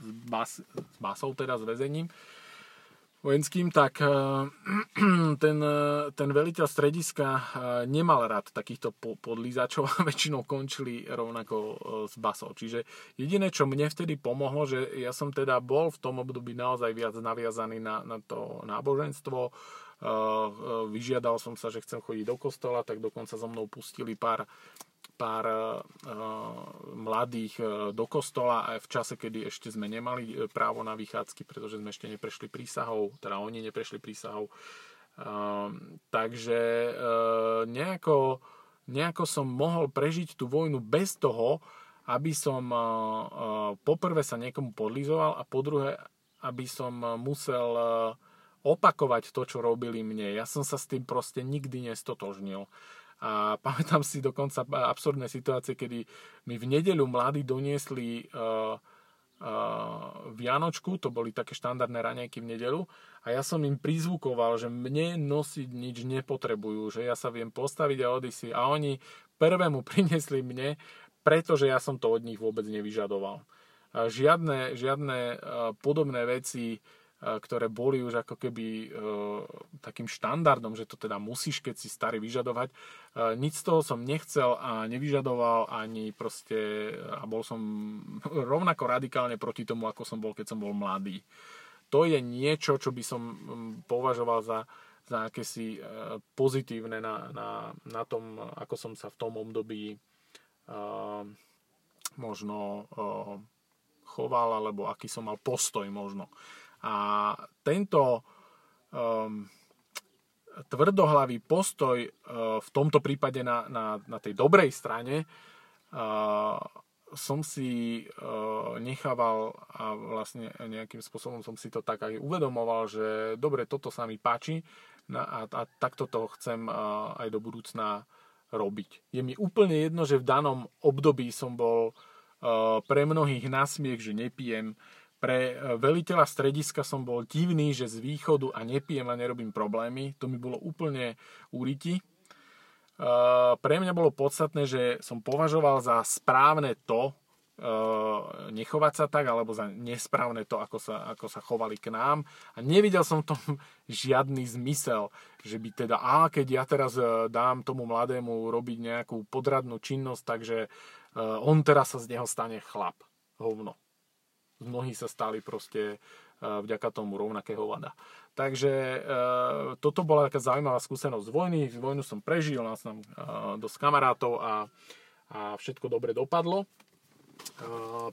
s, bas, s basou, teda s väzením, vojenským, tak eh, ten, eh, ten veliteľ strediska eh, nemal rád takýchto podlízačov a väčšinou končili rovnako s basou. Čiže jediné, čo mne vtedy pomohlo, že ja som teda bol v tom období naozaj viac naviazaný na, na to náboženstvo, vyžiadal som sa, že chcem chodiť do kostola, tak dokonca so mnou pustili pár pár uh, mladých uh, do kostola aj v čase, kedy ešte sme nemali e, právo na vychádzky, pretože sme ešte neprešli prísahou, teda oni neprešli prísahou. Uh, takže nejako, nejako som mohol prežiť tú vojnu bez toho, aby som poprvé sa niekomu podlizoval a po druhé, aby som musel opakovať to, čo robili mne. Ja som sa s tým proste nikdy nestotožnil. A pamätám si dokonca absurdné situácie, kedy mi v nedeľu mladí doniesli uh, uh, Vianočku, to boli také štandardné raňajky v nedeľu a ja som im prizvukoval, že mne nosiť nič nepotrebujú, že ja sa viem postaviť a odísť si. A oni prvému priniesli mne, pretože ja som to od nich vôbec nevyžadoval. Žiadne, žiadne podobné veci ktoré boli už ako keby takým štandardom, že to teda musíš, keď si starý vyžadovať. Nič z toho som nechcel a nevyžadoval ani proste a bol som rovnako radikálne proti tomu, ako som bol, keď som bol mladý. To je niečo, čo by som považoval za, za akési pozitívne na, na, na tom, ako som sa v tom období uh, možno uh, choval, alebo aký som mal postoj možno. A tento um, tvrdohlavý postoj uh, v tomto prípade na, na, na tej dobrej strane uh, som si uh, nechával a vlastne nejakým spôsobom som si to tak aj uvedomoval, že dobre, toto sa mi páči a, a takto to chcem uh, aj do budúcna robiť. Je mi úplne jedno, že v danom období som bol uh, pre mnohých nasmiech, že nepijem, pre e, veliteľa strediska som bol divný, že z východu a nepijem a nerobím problémy. To mi bolo úplne úriti. Uh, pre mňa bolo podstatné, že som považoval za správne to, uh, nechovať sa tak, alebo za nesprávne to, ako sa, ako sa chovali k nám. A nevidel som tom žiadny zmysel, že by teda, a keď ja teraz dám tomu mladému robiť nejakú podradnú činnosť, takže on teraz sa z neho stane chlap. Hovno mnohí sa stali proste e, vďaka tomu rovnakého vada. Takže e, toto bola taká zaujímavá skúsenosť z vojny. Vojnu som prežil, nás tam e, dosť kamarátov a, a všetko dobre dopadlo.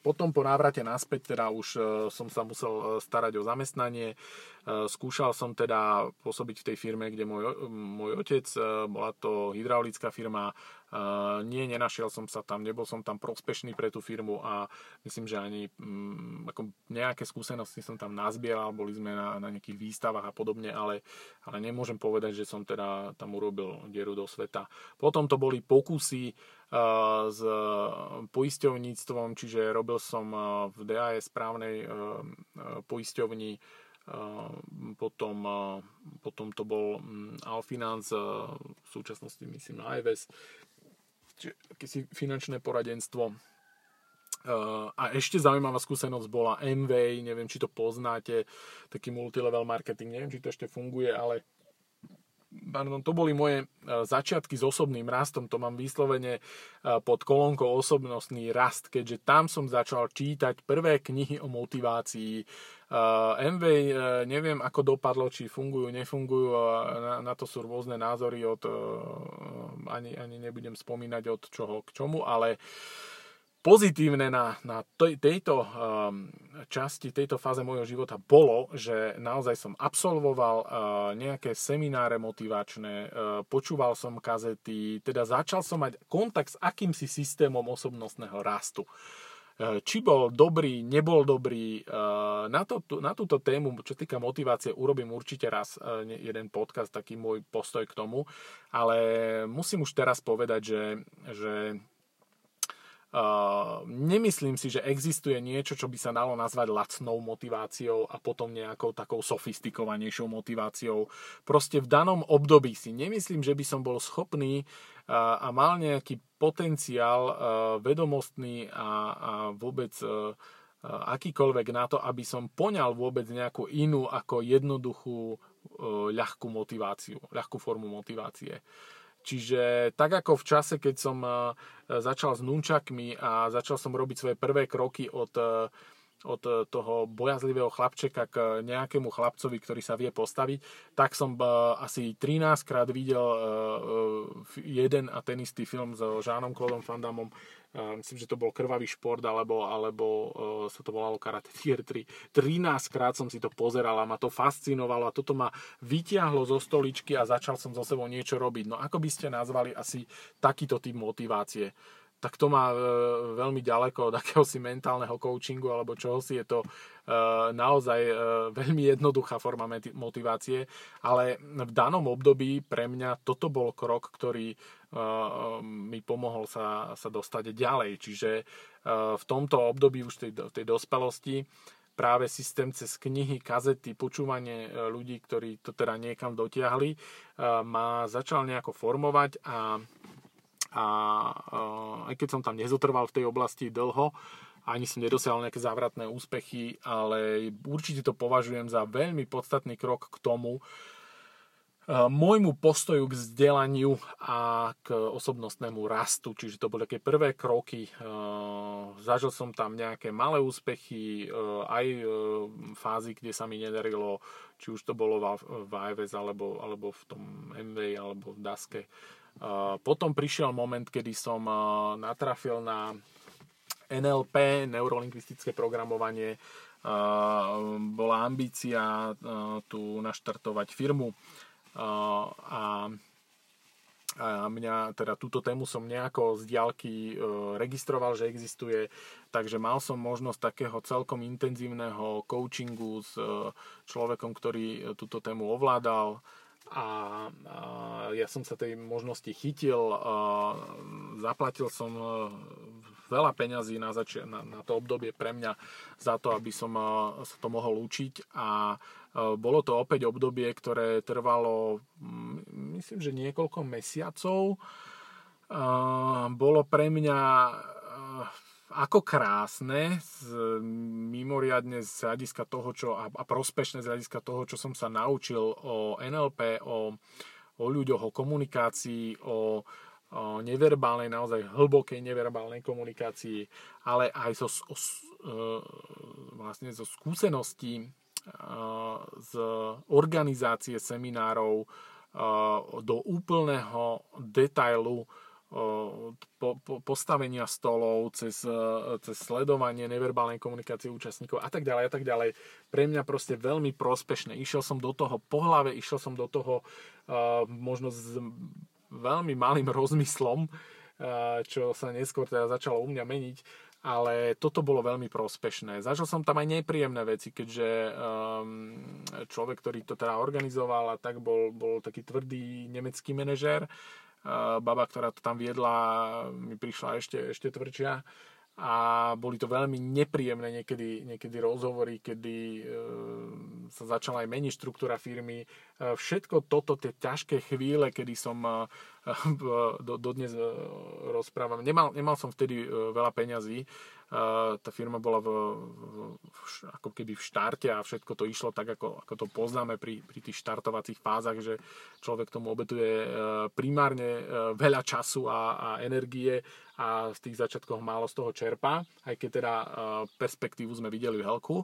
Potom po návrate naspäť teda už som sa musel starať o zamestnanie. Skúšal som teda pôsobiť v tej firme, kde môj, môj otec, bola to hydraulická firma, nie, nenašiel som sa tam, nebol som tam prospešný pre tú firmu a myslím, že ani um, ako nejaké skúsenosti som tam nazbieral, boli sme na, na nejakých výstavách a podobne, ale, ale nemôžem povedať, že som teda tam urobil dieru do sveta. Potom to boli pokusy uh, s poisťovníctvom, čiže robil som uh, v DAS správnej poisťovni potom, potom to bol um, Alfinance, v súčasnosti myslím na IVES, akési finančné poradenstvo. A ešte zaujímavá skúsenosť bola MV, neviem, či to poznáte, taký multilevel marketing, neviem, či to ešte funguje, ale pardon, to boli moje uh, začiatky s osobným rastom, to mám vyslovene uh, pod kolónkou osobnostný rast, keďže tam som začal čítať prvé knihy o motivácii, Uh, MV uh, neviem, ako dopadlo, či fungujú, nefungujú, na, to sú rôzne názory od, uh, ani, ani nebudem spomínať od čoho k čomu, ale pozitívne na, na tejto um, časti, tejto fáze môjho života bolo, že naozaj som absolvoval uh, nejaké semináre motivačné, uh, počúval som kazety, teda začal som mať kontakt s akýmsi systémom osobnostného rastu. Eh, či bol dobrý, nebol dobrý. Na, to, na túto tému, čo týka motivácie, urobím určite raz jeden podcast, taký môj postoj k tomu, ale musím už teraz povedať, že, že Uh, nemyslím si, že existuje niečo, čo by sa dalo nazvať lacnou motiváciou a potom nejakou takou sofistikovanejšou motiváciou. Proste v danom období si nemyslím, že by som bol schopný uh, a mal nejaký potenciál uh, vedomostný a, a vôbec uh, akýkoľvek na to, aby som poňal vôbec nejakú inú ako jednoduchú ľahkú motiváciu, ľahkú formu motivácie. Uh, Čiže tak ako v čase, keď som eh, začal s nunčakmi a začal som robiť svoje prvé kroky od, eh, od toho bojazlivého chlapčeka k nejakému chlapcovi, ktorý sa vie postaviť, tak som asi 13 krát videl jeden a ten istý film so Žánom Klodom Fandamom myslím, že to bol krvavý šport, alebo, alebo uh, sa to volalo Karate Tier 3. 13 krát som si to pozeral a ma to fascinovalo a toto ma vytiahlo zo stoličky a začal som so sebou niečo robiť. No ako by ste nazvali asi takýto typ motivácie? tak to má e, veľmi ďaleko od akéhosi mentálneho coachingu alebo čoho si je to e, naozaj veľmi jednoduchá forma motivácie, ale v danom období pre mňa toto bol krok, ktorý mi pomohol sa, sa dostať ďalej. Čiže v tomto období už tej, tej dospelosti práve systém cez knihy, kazety, počúvanie ľudí, ktorí to teda niekam dotiahli, ma začal nejako formovať a a aj keď som tam nezotrval v tej oblasti dlho, ani som nedosiahol nejaké závratné úspechy, ale určite to považujem za veľmi podstatný krok k tomu, môjmu postoju k vzdelaniu a k osobnostnému rastu. Čiže to boli také prvé kroky. Zažil som tam nejaké malé úspechy, aj fázy, kde sa mi nedarilo, či už to bolo v IVS, alebo, alebo v tom MV, alebo v DASKE. Potom prišiel moment, kedy som natrafil na NLP, neurolingvistické programovanie. Bola ambícia tu naštartovať firmu a a mňa, teda túto tému som nejako z diálky e, registroval, že existuje, takže mal som možnosť takého celkom intenzívneho coachingu s e, človekom, ktorý e, túto tému ovládal. A, a ja som sa tej možnosti chytil, a zaplatil som veľa peňazí na, zač- na, na to obdobie pre mňa za to, aby som sa to mohol učiť. A bolo to opäť obdobie, ktoré trvalo, mm, myslím, že niekoľko mesiacov. Eh, bolo pre mňa eh, ako krásne, mimoriadne z hľadiska toho, čo, a, prospešné z hľadiska toho, čo som sa naučil o NLP, o, o ľuďoch, o komunikácii, o, o neverbálnej, naozaj hlbokej neverbálnej komunikácii, ale aj zo, o, vlastne zo skúseností z organizácie seminárov do úplného detailu po, postavenia stolov, cez, cez sledovanie neverbálnej komunikácie účastníkov a tak ďalej a tak ďalej. Pre mňa proste veľmi prospešné. Išiel som do toho po hlave, išiel som do toho možno s veľmi malým rozmyslom, čo sa neskôr teda začalo u mňa meniť ale toto bolo veľmi prospešné. Zažil som tam aj nepríjemné veci, keďže um, človek, ktorý to teda organizoval a tak bol, bol taký tvrdý nemecký manažér. Uh, baba, ktorá to tam viedla, mi prišla ešte, ešte tvrdšia a boli to veľmi nepríjemné niekedy, niekedy rozhovory, kedy e, sa začala aj meniť štruktúra firmy. E, všetko toto, tie ťažké chvíle, kedy som e, dodnes e, rozprávam, nemal, nemal som vtedy e, veľa peňazí, tá firma bola v, v, ako keby v štarte a všetko to išlo tak, ako, ako to poznáme pri, pri tých štartovacích fázach, že človek tomu obetuje e, primárne e, veľa času a, a energie a v tých začiatkoch málo z toho čerpá, aj keď teda e, perspektívu sme videli veľkú.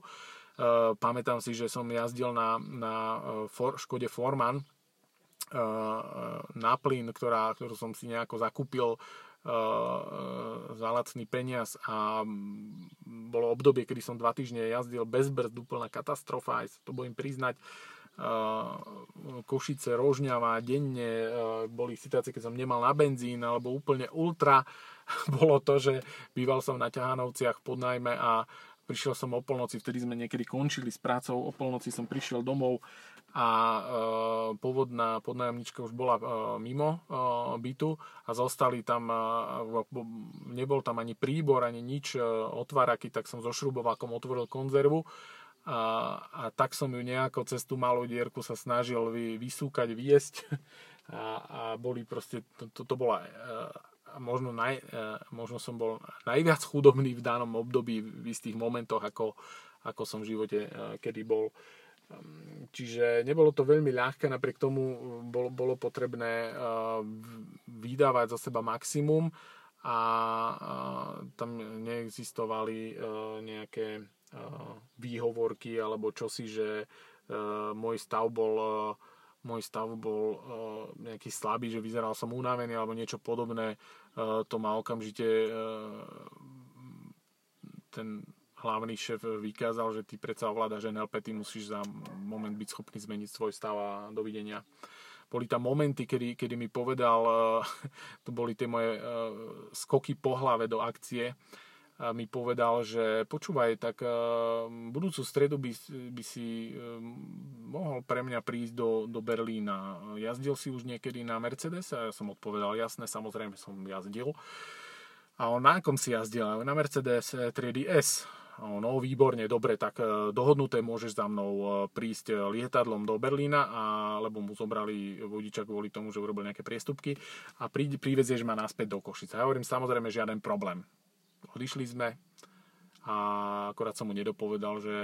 Pamätám si, že som jazdil na, na For, Škode Forman, na plyn, ktorá, ktorú som si nejako zakúpil za lacný peniaz a bolo obdobie, kedy som dva týždne jazdil bez brzd, úplná katastrofa, aj sa to budem priznať. Košice, Rožňava, denne boli situácie, keď som nemal na benzín alebo úplne ultra. Bolo to, že býval som na ťahanovciach pod najmä a prišiel som o polnoci, vtedy sme niekedy končili s prácou, o polnoci som prišiel domov a e, pôvodná podnájomnička už bola e, mimo e, bytu a zostali tam, e, nebol tam ani príbor, ani nič, e, otváraky, tak som so šrubovákom otvoril konzervu a, a tak som ju nejako cez tú malú dierku sa snažil vy, vysúkať, viesť a, a boli proste, to, to, to bola e, možno, naj, e, možno som bol najviac chudobný v danom období v istých momentoch, ako, ako som v živote e, kedy bol. Ehm, čiže nebolo to veľmi ľahké, napriek tomu bolo, bolo potrebné vydávať za seba maximum a tam neexistovali nejaké výhovorky alebo čosi, že môj stav bol môj stav bol nejaký slabý, že vyzeral som unavený alebo niečo podobné. To ma okamžite ten hlavný šéf vykázal, že ty predsa ovládaš NLP, ty musíš za moment byť schopný zmeniť svoj stav a dovidenia. Boli tam momenty, kedy, kedy mi povedal, eh, to boli tie moje eh, skoky po hlave do akcie, mi povedal, že počúvaj, tak eh, budúcu stredu by, by si mohol pre mňa prísť do, do Berlína. Jazdil si už niekedy na Mercedes? A ja som odpovedal, jasné, samozrejme som jazdil. A on na akom si jazdil? Na Mercedes triedy S no výborne, dobre, tak dohodnuté môžeš za mnou prísť lietadlom do Berlína, a, lebo mu zobrali vodiča kvôli tomu, že urobil nejaké priestupky a pri, privezieš ma naspäť do Košice. Ja hovorím, samozrejme, žiaden problém. Odišli sme a akorát som mu nedopovedal, že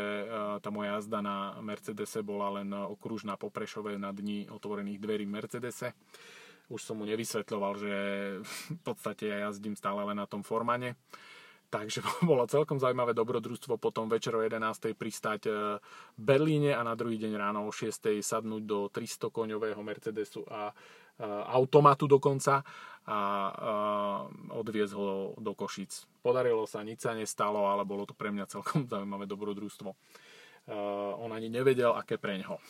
tá moja jazda na Mercedese bola len okružná po Prešove na dni otvorených dverí v Mercedese. Už som mu nevysvetľoval, že v podstate ja jazdím stále len na tom formane. Takže bolo celkom zaujímavé dobrodružstvo potom večer o 11. pristať v Berlíne a na druhý deň ráno o 6. sadnúť do 300 koňového Mercedesu a automatu dokonca a odviezť ho do Košic. Podarilo sa, nič sa nestalo, ale bolo to pre mňa celkom zaujímavé dobrodružstvo. On ani nevedel, aké preňho.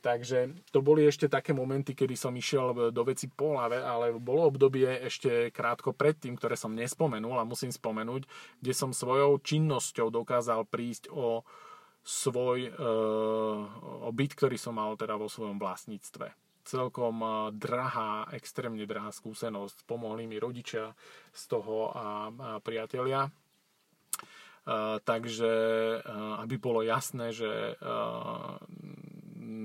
Takže to boli ešte také momenty, kedy som išiel do veci po hlave, ale bolo obdobie ešte krátko predtým, ktoré som nespomenul a musím spomenúť, kde som svojou činnosťou dokázal prísť o svoj e, o byt, ktorý som mal teda vo svojom vlastníctve celkom drahá, extrémne drahá skúsenosť. Pomohli mi rodičia z toho a, a priatelia. Uh, takže uh, aby bolo jasné, že uh,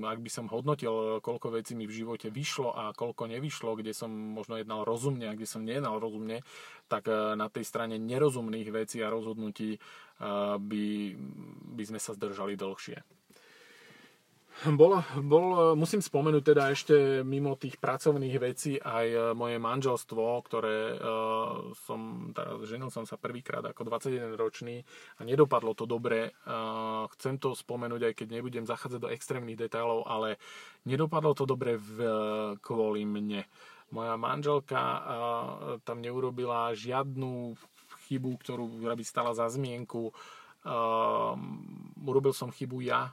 ak by som hodnotil, koľko vecí mi v živote vyšlo a koľko nevyšlo, kde som možno jednal rozumne a kde som nejednal rozumne, tak na tej strane nerozumných vecí a rozhodnutí by, by sme sa zdržali dlhšie. Bol, bol, musím spomenúť teda ešte mimo tých pracovných vecí aj e, moje manželstvo, ktoré uh, som, teda ženil som sa prvýkrát ako 21 ročný a nedopadlo to dobre. Uh, chcem to spomenúť, aj keď nebudem zachádzať do extrémnych detailov, ale nedopadlo to dobre v, kvôli mne. Moja manželka uh, tam neurobila žiadnu chybu, ktorú by stala za zmienku. Uh, urobil som chybu ja,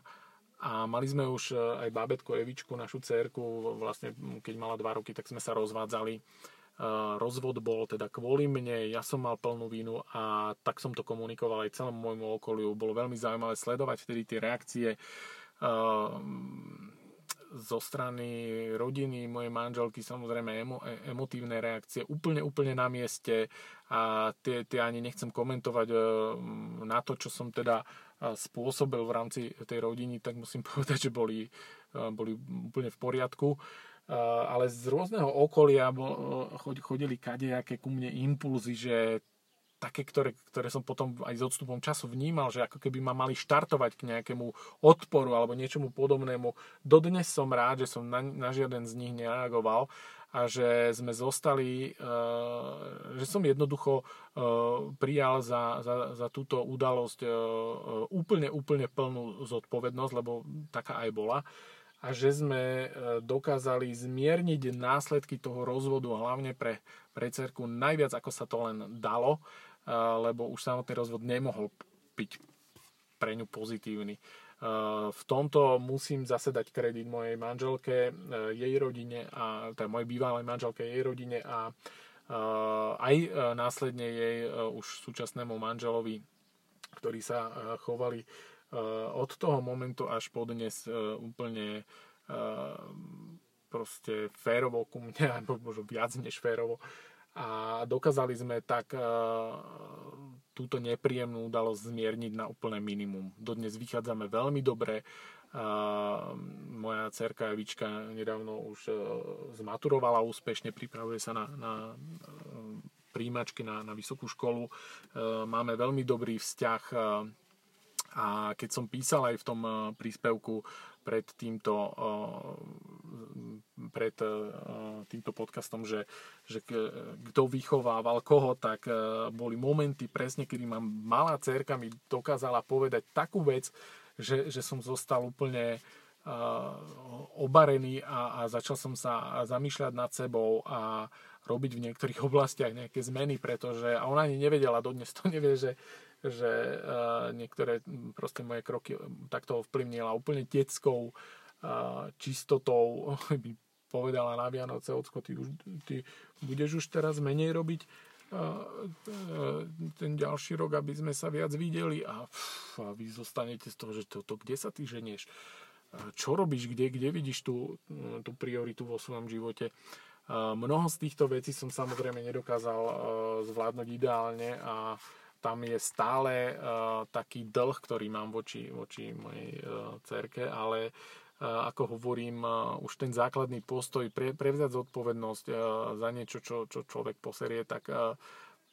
a mali sme už e, aj bábetko Evičku, našu cerku, vlastne keď mala 2 roky, tak sme sa rozvádzali. E, rozvod bol teda kvôli mne, ja som mal plnú vínu a tak som to komunikoval aj celému môjmu okoliu. Bolo veľmi zaujímavé sledovať vtedy tie reakcie e, zo strany rodiny, mojej manželky, samozrejme emo, emotívne reakcie, úplne, úplne na mieste a tie, tie ani nechcem komentovať na to, čo som teda spôsobil v rámci tej rodiny, tak musím povedať, že boli, boli úplne v poriadku. Ale z rôzneho okolia chodili kadejaké ku mne impulzy, že také, ktoré, ktoré som potom aj s odstupom času vnímal, že ako keby ma mali štartovať k nejakému odporu alebo niečomu podobnému. Dodnes som rád, že som na, na žiaden z nich nereagoval a že sme zostali, eh, že som jednoducho eh, prijal za, za, za túto udalosť eh, úplne, úplne plnú zodpovednosť, lebo taká aj bola a že sme dokázali zmierniť následky toho rozvodu, hlavne pre, pre cerku najviac, ako sa to len dalo, lebo už samotný rozvod nemohol byť pre ňu pozitívny. V tomto musím zase dať kredit mojej manželke, e, jej rodine a teda mojej bývalej manželke, jej rodine a aj e, následne jej už súčasnému manželovi, ktorí sa chovali od toho momentu až po dnes úplne proste férovo ku mne, alebo možno viac než férovo. A dokázali sme tak túto nepríjemnú udalosť zmierniť na úplné minimum. Dodnes vychádzame veľmi dobre. Moja cerka Evička nedávno už e, zmaturovala úspešne, pripravuje sa na, na e, príjimačky na, na vysokú školu. E, máme veľmi dobrý vzťah a keď som písal aj v tom príspevku pred týmto, pred týmto podcastom, že, že kto vychovával koho, tak boli momenty presne, kedy ma malá cerka mi dokázala povedať takú vec, že, že som zostal úplne obarený a, a začal som sa zamýšľať nad sebou a robiť v niektorých oblastiach nejaké zmeny, pretože a ona ani nevedela, dodnes to nevie, že, že niektoré proste moje kroky takto ovplyvnila úplne detskou čistotou, povedala na Vianoce, ocko, ty, už, ty budeš už teraz menej robiť uh, ten ďalší rok, aby sme sa viac videli a, pff, a vy zostanete z toho, že to, to kde sa ty ženieš? Čo robíš, kde, kde vidíš tú, tú prioritu vo svojom živote? Mnoho z týchto vecí som samozrejme nedokázal zvládnuť ideálne a tam je stále uh, taký dlh, ktorý mám voči, voči mojej cerke, ale ako hovorím, už ten základný postoj pre, prevziať zodpovednosť za niečo, čo, čo človek poserie, tak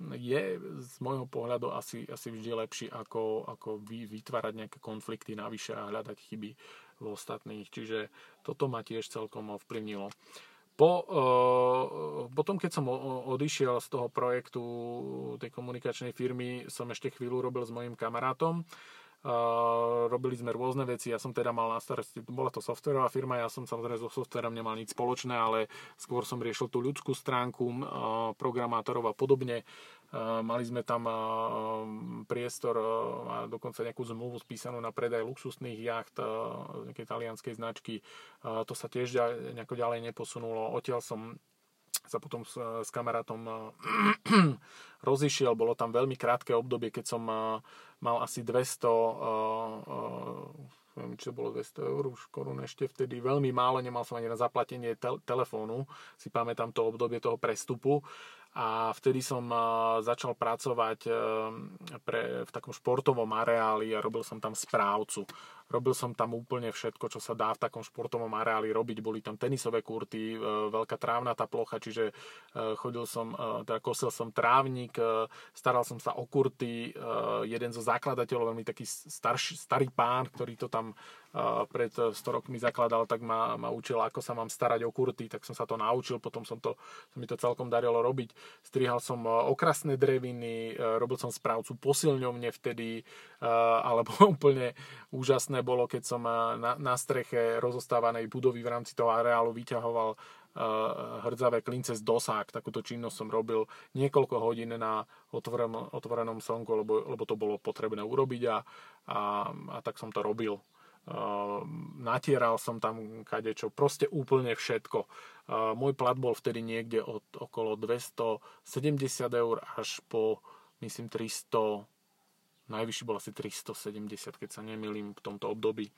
je z môjho pohľadu asi, asi vždy lepší, ako, ako vy, vytvárať nejaké konflikty navyše a hľadať chyby v ostatných. Čiže toto ma tiež celkom ovplyvnilo. Po, potom, keď som odišiel z toho projektu tej komunikačnej firmy, som ešte chvíľu robil s mojim kamarátom robili sme rôzne veci, ja som teda mal na starosti, bola to softverová firma, ja som samozrejme so softverom nemal nič spoločné, ale skôr som riešil tú ľudskú stránku programátorov a podobne. Mali sme tam priestor a dokonca nejakú zmluvu spísanú na predaj luxusných jacht nejakej talianskej značky. To sa tiež nejako ďalej neposunulo. Odtiaľ som sa potom s, s kamarátom rozišiel. Bolo tam veľmi krátke obdobie, keď som mal asi 200 neviem, či bolo 200 eur, už korun ešte vtedy. Veľmi málo, nemal som ani na zaplatenie tel- telefónu, si pamätám to obdobie toho prestupu a vtedy som začal pracovať pre, v takom športovom areáli a robil som tam správcu. Robil som tam úplne všetko, čo sa dá v takom športovom areáli robiť. Boli tam tenisové kurty, e, veľká trávnatá plocha, čiže e, chodil som, e, teda kosil som trávnik, staral som sa o kurty. Jeden zo zakladateľov, veľmi taký starší, starý pán, ktorý to tam pred 100 rokmi zakladal, tak ma, ma učil, ako sa mám starať o kurty, tak som sa to naučil, potom som to, som mi to celkom darilo robiť. Strihal som okrasné dreviny, robil som správcu posilňovne vtedy, alebo úplne úžasné bolo, keď som na, na streche rozostávanej budovy v rámci toho areálu vyťahoval hrdzavé klince z dosák. Takúto činnosť som robil niekoľko hodín na otvorenom, otvorenom slnku, lebo, lebo to bolo potrebné urobiť a, a, a tak som to robil. Uh, natieral som tam kadečo, proste úplne všetko. Uh, môj plat bol vtedy niekde od okolo 270 eur až po myslím 300 Najvyšší bol asi 370, keď sa nemýlim v tomto období.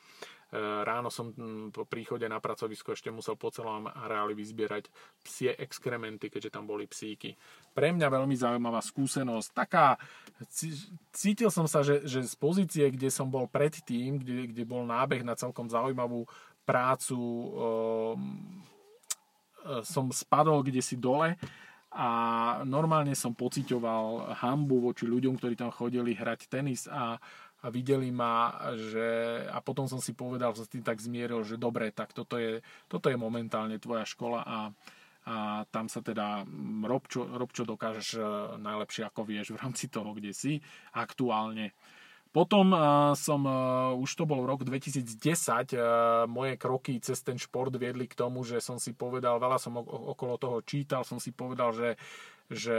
E, ráno som po príchode na pracovisko ešte musel po celom areáli vyzbierať psie exkrementy, keďže tam boli psíky. Pre mňa veľmi zaujímavá skúsenosť. Taká, cítil som sa, že, že z pozície, kde som bol predtým, kde, kde bol nábeh na celkom zaujímavú prácu, um, som spadol kde si dole a normálne som pociťoval hambu voči ľuďom, ktorí tam chodili hrať tenis a, a videli ma, že a potom som si povedal, som s tým tak zmieril, že dobre, tak toto je, toto je momentálne tvoja škola a, a tam sa teda rob čo, rob, čo dokážeš e, najlepšie ako vieš v rámci toho, kde si aktuálne. Potom uh, som, uh, už to bol rok 2010, uh, moje kroky cez ten šport viedli k tomu, že som si povedal, veľa som okolo toho čítal, som si povedal, že že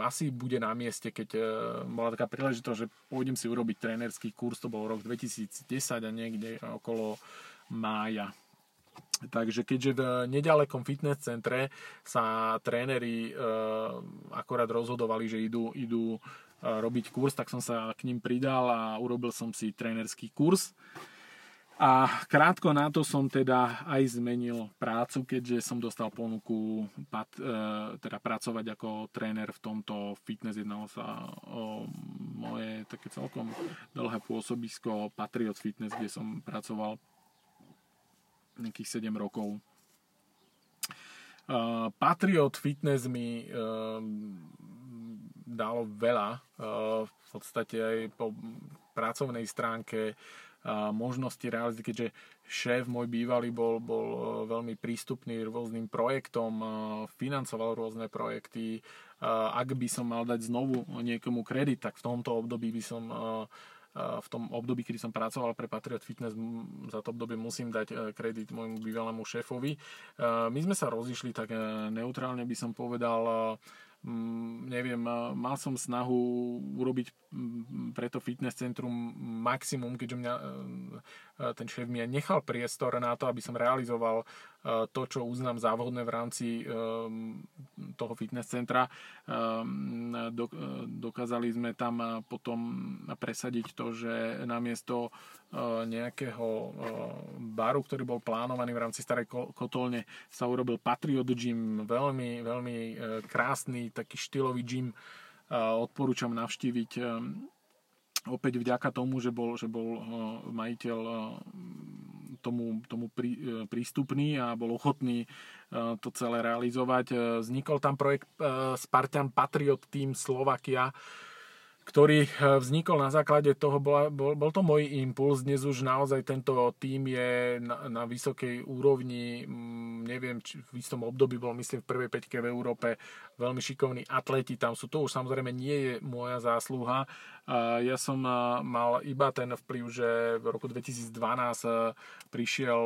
asi bude na mieste, keď uh, bola taká príležitosť, že pôjdem si urobiť trénerský kurz, to bol rok 2010 a niekde okolo mája. Takže keďže v nedalekom fitness centre sa tréneri uh, akorát rozhodovali, že idú, idú robiť kurz, tak som sa k ním pridal a urobil som si trénerský kurz. A krátko na to som teda aj zmenil prácu, keďže som dostal ponuku pat, e, teda pracovať ako tréner v tomto fitness. Jednalo sa o moje také celkom dlhé pôsobisko Patriot Fitness, kde som pracoval nejakých 7 rokov. Uh, Patriot Fitness mi uh, dalo veľa v podstate aj po pracovnej stránke možnosti realizácie, keďže šéf môj bývalý bol, bol eh, veľmi prístupný rôznym projektom, financoval rôzne projekty. Ak by som mal dať znovu niekomu kredit, tak v tomto období by som v tom období, kedy som pracoval pre Patriot Fitness, za to obdobie musím dať kredit môjmu bývalému šéfovi. My sme sa rozišli tak neutrálne by som povedal neviem, mal som snahu urobiť mm, pre to fitness centrum maximum, keďže mňa ten šéf mi nechal priestor na to, aby som realizoval e, to, čo uznám za vhodné v rámci e, toho fitness centra. Dokázali sme tam potom presadiť to, že namiesto nejakého baru, ktorý bol plánovaný v rámci starej kotolne, sa urobil Patriot Gym, veľmi, veľmi krásny, taký štýlový gym. Odporúčam navštíviť opäť vďaka tomu, že bol, že bol eh, majiteľ eh, tomu, tomu prí, prístupný a bol ochotný to celé realizovať. Vznikol tam projekt Spartan Patriot Team Slovakia, ktorý eh, vznikol na základe toho, bola, bol, bol to môj impuls, dnes už naozaj tento tím je na, na vysokej úrovni, mm, neviem, či v istom období bol myslím v prvej peťke v Európe, veľmi šikovní atleti tam sú, to už samozrejme nie je moja zásluha, ja som mal iba ten vplyv, že v roku 2012 prišiel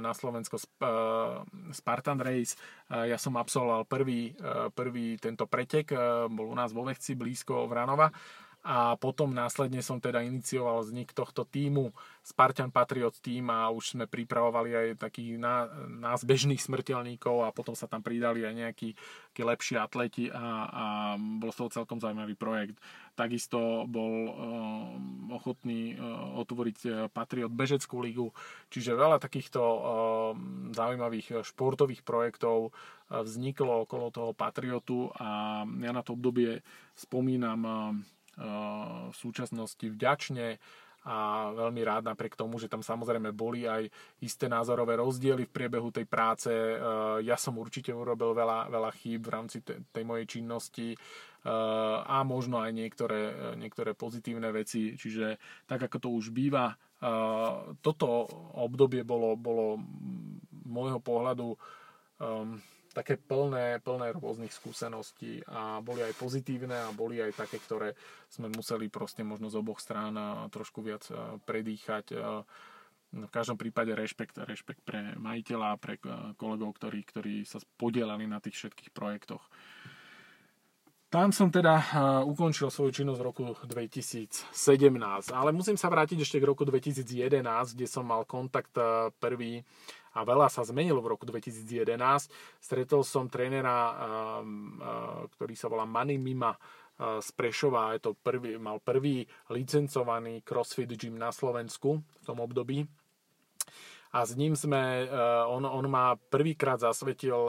na Slovensko Spartan Race. Ja som absolvoval prvý, prvý tento pretek, bol u nás vo Vechci blízko Vranova a potom následne som teda inicioval vznik tohto týmu Spartan Patriot Team a už sme pripravovali aj takých ná, nás bežných smrteľníkov a potom sa tam pridali aj nejakí, lepší atleti a, a bol to celkom zaujímavý projekt. Takisto bol um, ochotný uh, otvoriť uh, Patriot Bežeckú ligu, čiže veľa takýchto um, zaujímavých športových projektov uh, vzniklo okolo toho Patriotu a ja na to obdobie spomínam um, v súčasnosti vďačne a veľmi rád napriek tomu, že tam samozrejme boli aj isté názorové rozdiely v priebehu tej práce. Ja som určite urobil veľa, veľa chýb v rámci tej mojej činnosti a možno aj niektoré, niektoré pozitívne veci. Čiže tak ako to už býva, toto obdobie bolo, bolo môjho pohľadu um, také plné, plné rôznych skúseností a boli aj pozitívne a boli aj také, ktoré sme museli proste možno z oboch strán trošku viac predýchať. V každom prípade rešpekt, rešpekt pre majiteľa a pre kolegov, ktorí, ktorí sa podielali na tých všetkých projektoch. Tam som teda ukončil svoju činnosť v roku 2017, ale musím sa vrátiť ešte k roku 2011, kde som mal kontakt prvý a veľa sa zmenilo v roku 2011. Stretol som trénera, ktorý sa volá Manny Mima z Prešova. Je to prvý, mal prvý licencovaný CrossFit gym na Slovensku v tom období. A s ním sme, on, on ma prvýkrát zasvetil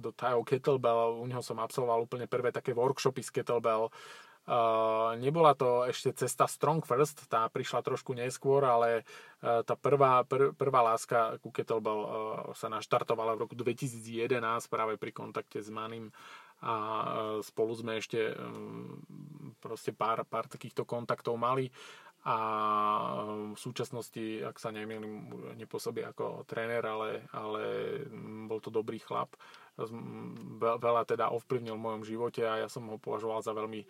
do Tajo Kettlebell, u neho som absolvoval úplne prvé také workshopy z Kettlebell, nebola to ešte cesta Strong First, tá prišla trošku neskôr, ale uh, tá prvá, pr- prvá láska ku Kettlebell uh, sa naštartovala v roku 2011 práve pri kontakte s Manim a spolu sme ešte um, proste pár, pár takýchto kontaktov mali a v súčasnosti, ak sa nemýlim, nepôsobí ako tréner, ale, ale bol to dobrý chlap. Veľa teda ovplyvnil v mojom živote a ja som ho považoval za veľmi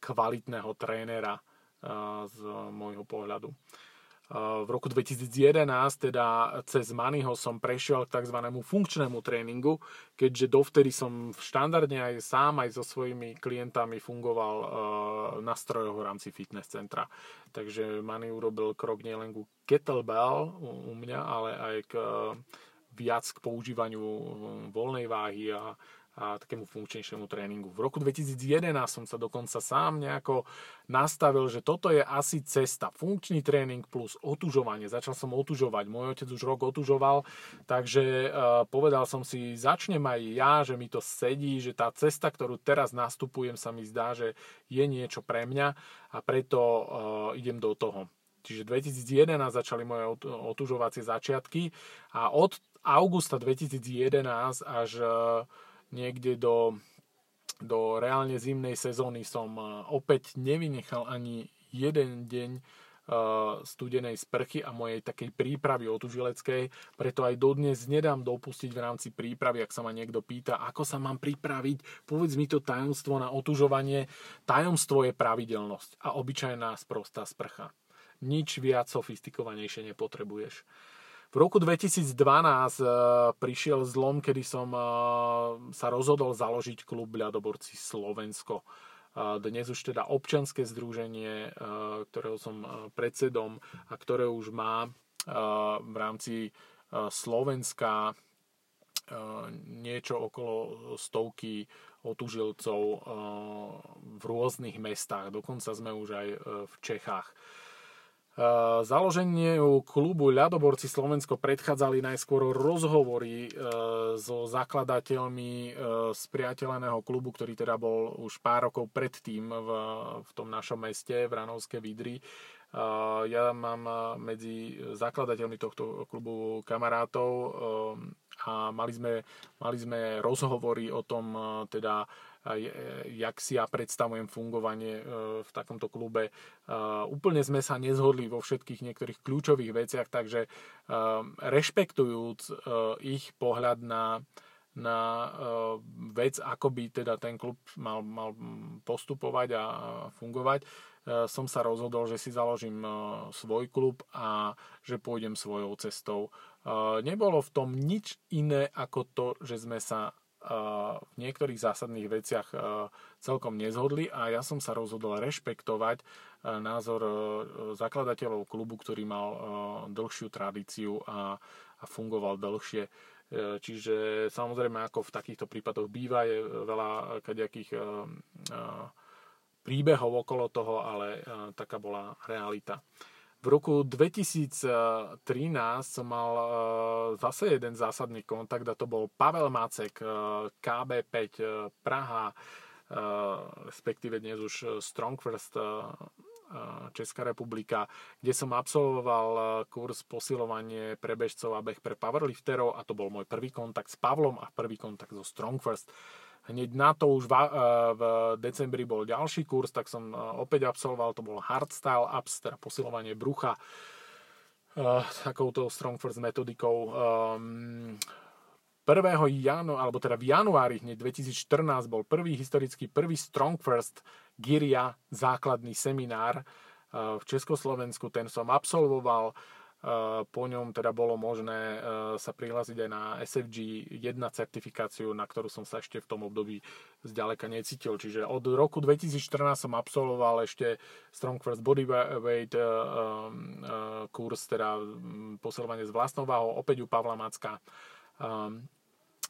kvalitného trénera z môjho pohľadu. V roku 2011 teda cez Maniho som prešiel k tzv. funkčnému tréningu, keďže dovtedy som štandardne aj sám, aj so svojimi klientami fungoval na strojoch v rámci fitness centra. Takže Mani urobil krok nielen ku kettlebell u mňa, ale aj k viac k používaniu voľnej váhy a, a takému funkčnejšiemu tréningu. V roku 2011 som sa dokonca sám nejako nastavil, že toto je asi cesta. Funkčný tréning plus otužovanie. Začal som otužovať. Môj otec už rok otužoval, takže uh, povedal som si, začnem aj ja, že mi to sedí, že tá cesta, ktorú teraz nastupujem, sa mi zdá, že je niečo pre mňa a preto uh, idem do toho. Čiže 2011 začali moje otužovacie začiatky a od augusta 2011 až e, niekde do, do reálne zimnej sezóny som e, opäť nevynechal ani jeden deň e, studenej sprchy a mojej takej prípravy otužileckej, preto aj dodnes nedám dopustiť v rámci prípravy, ak sa ma niekto pýta, ako sa mám pripraviť, povedz mi to tajomstvo na otužovanie. Tajomstvo je pravidelnosť a obyčajná sprostá sprcha. Nič viac sofistikovanejšie nepotrebuješ. V roku 2012 uh, eh, prišiel zlom, kedy som uh, sa rozhodol založiť klub ľadoborci Slovensko. Uh, dnes už teda občanské združenie, ktorého som predsedom a ktoré už má v rámci Slovenska niečo okolo stovky otužilcov v rôznych mestách. Dokonca sme už aj v Čechách. Eh, založeniu klubu Ľadoborci Slovensko predchádzali najskôr rozhovory eh, so zakladateľmi eh, klubu, ktorý teda bol už pár rokov predtým v, v tom našom meste, v Ranovské Vidry. Ja mám medzi zakladateľmi tohto klubu kamarátov a mali sme, mali sme rozhovory o tom, teda jak si ja predstavujem fungovanie v takomto klube. Úplne sme sa nezhodli vo všetkých niektorých kľúčových veciach, takže rešpektujúc ich pohľad na, na vec, ako by teda ten klub mal, mal postupovať a fungovať, som sa rozhodol, že si založím svoj klub a že pôjdem svojou cestou. Nebolo v tom nič iné ako to, že sme sa v niektorých zásadných veciach celkom nezhodli a ja som sa rozhodol rešpektovať názor zakladateľov klubu, ktorý mal dlhšiu tradíciu a, fungoval dlhšie. Čiže samozrejme, ako v takýchto prípadoch býva, je veľa kadejakých príbehov okolo toho, ale taká bola realita. V roku 2013 som mal uh, zase jeden zásadný kontakt a to bol Pavel Macek, uh, KB5 uh, Praha, respektíve dnes už Strong First Česká republika, kde som absolvoval kurz posilovanie pre bežcov a beh pre powerlifterov a to bol môj prvý kontakt s Pavlom a prvý kontakt so Strong First. Hneď na to už v, eh, v decembri bol ďalší kurz, tak som eh, opäť absolvoval, to bol Hardstyle Ups, teda posilovanie brucha uh, takouto Strong First metodikou. Um, 1. janu, alebo teda v januári hneď 2014 bol prvý historický, prvý Strong First Giria základný seminár v Československu. Ten som absolvoval. Po ňom teda bolo možné e, sa prihlásiť aj na SFG 1 certifikáciu, na ktorú som sa ešte v tom období zďaleka necítil. Čiže od roku 2014 som absolvoval ešte Strong First Bodyweight e, e, kurz, teda posilovanie s vlastnou váhou, opäť u Pavla Macka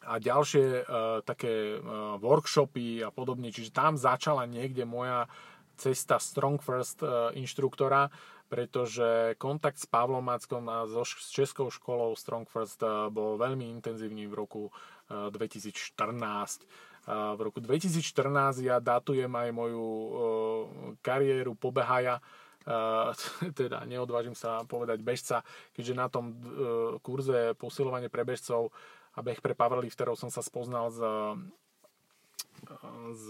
a ďalšie také workshopy a podobne. Čiže tam začala niekde moja cesta Strong First inštruktora pretože kontakt s Pavlom Mackom a so, s Českou školou Strong First eh, bol veľmi intenzívny v roku 2014. Eh, eh, v roku 2014 ja datujem aj moju kariéru pobehaja, teda neodvážim sa povedať bežca, keďže na tom kurze posilovanie pre bežcov a beh pre powerlifterov som sa spoznal s s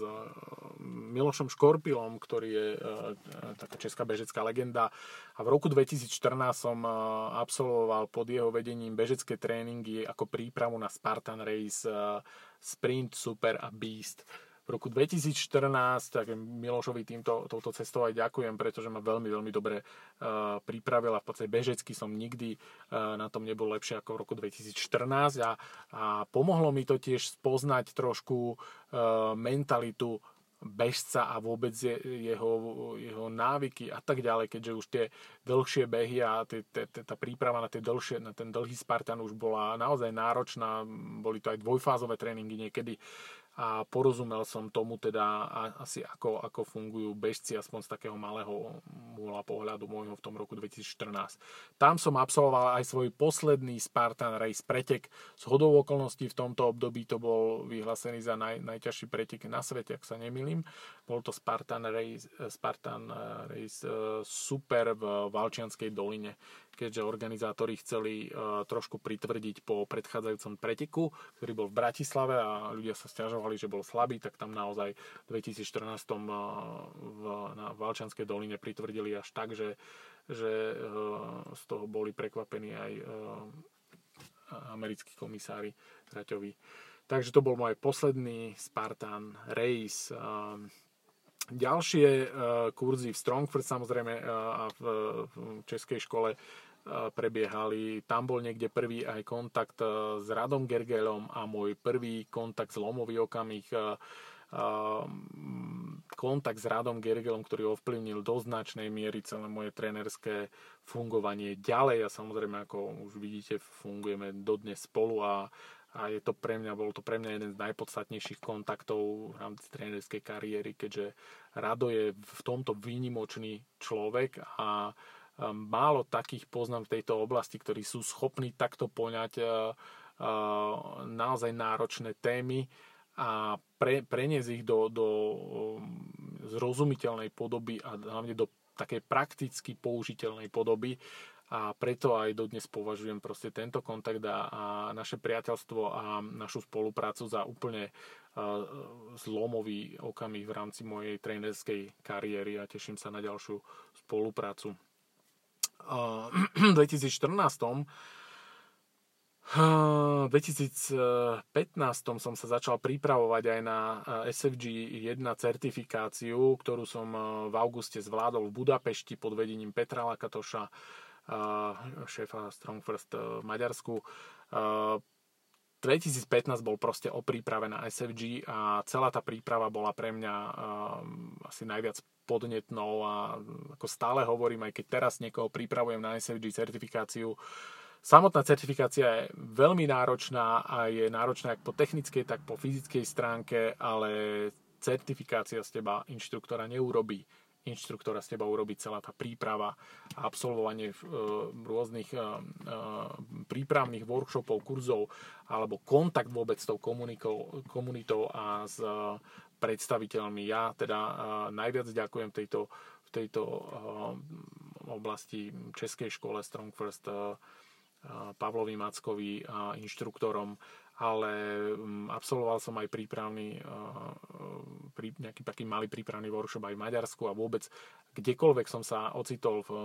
Milošom Škorpilom, ktorý je e, taká česká bežecká legenda. A v roku 2014 som absolvoval pod jeho vedením bežecké tréningy ako prípravu na Spartan Race, Sprint, Super a Beast v roku 2014, tak Milošovi týmto, touto cestou aj ďakujem, pretože ma veľmi, veľmi dobre uh, pripravil a v podstate bežecky som nikdy uh, na tom nebol lepšie ako v roku 2014 a, a pomohlo mi to tiež spoznať trošku uh, mentalitu bežca a vôbec je, jeho, jeho návyky a tak ďalej, keďže už tie dlhšie behy a tie, tie, tá príprava na, tie dlhšie, na ten dlhý Spartan už bola naozaj náročná, boli to aj dvojfázové tréningy niekedy a porozumel som tomu teda asi ako, ako fungujú bežci aspoň z takého malého múla pohľadu môjho v tom roku 2014. Tam som absolvoval aj svoj posledný Spartan Race pretek. Z hodou okolností v tomto období to bol vyhlásený za naj, najťažší pretek na svete, ak sa nemýlim. Bol to Spartan Race, Spartan Race eh, Super v Valčianskej doline keďže organizátori chceli uh, trošku pritvrdiť po predchádzajúcom preteku, ktorý bol v Bratislave a ľudia sa stiažovali, že bol slabý, tak tam naozaj v 2014 uh, v, na Valčanskej doline pritvrdili až tak, že, že uh, z toho boli prekvapení aj americkí komisári traťoví. Takže to bol môj posledný Spartan Race. Ďalšie kurzy v Strongford samozrejme a v českej škole prebiehali. Tam bol niekde prvý aj kontakt e, s Radom Gergelom a môj prvý kontakt s Lomový okamih e, e, kontakt s Radom Gergelom, ktorý ovplyvnil do značnej miery celé moje trénerské fungovanie ďalej a samozrejme, ako už vidíte, fungujeme dodnes spolu a, a je to pre mňa, bol to pre mňa jeden z najpodstatnejších kontaktov v rámci trénerskej kariéry, keďže Rado je v tomto výnimočný človek a málo takých poznám v tejto oblasti, ktorí sú schopní takto poňať eh, eh, naozaj náročné témy a pre, preniesť ich do, do ehm, zrozumiteľnej podoby a hlavne do takej prakticky použiteľnej podoby a preto aj dodnes považujem proste tento kontakt a, a naše priateľstvo a našu spoluprácu za úplne uh, zlomový okamih v rámci mojej trénerskej kariéry a teším sa na ďalšiu spoluprácu. V 2014 v 2015 som sa začal pripravovať aj na eh, SFG 1 certifikáciu, ktorú som eh, v auguste zvládol v Budapešti pod vedením Petra Lakatoša, eh, šéfa Strong First v Maďarsku. 2015 bol proste o príprave na SFG a celá tá príprava bola pre mňa asi najviac podnetnou a ako stále hovorím, aj keď teraz niekoho pripravujem na SFG certifikáciu, Samotná certifikácia je veľmi náročná a je náročná jak po technickej, tak po fyzickej stránke, ale certifikácia z teba inštruktora neurobí. Inštruktora z teba urobí celá tá príprava a absolvovanie uh, rôznych uh, prípravných workshopov, kurzov alebo kontakt vôbec s tou komunitou a s predstaviteľmi. Ja teda najviac ďakujem tejto, v tejto oblasti Českej škole Strong First Pavlovi Mackovi inštruktorom, ale mm, absolvoval som aj prípravný, nejaký taký malý prípravný workshop aj v Maďarsku a vôbec kdekoľvek som sa ocitol v e,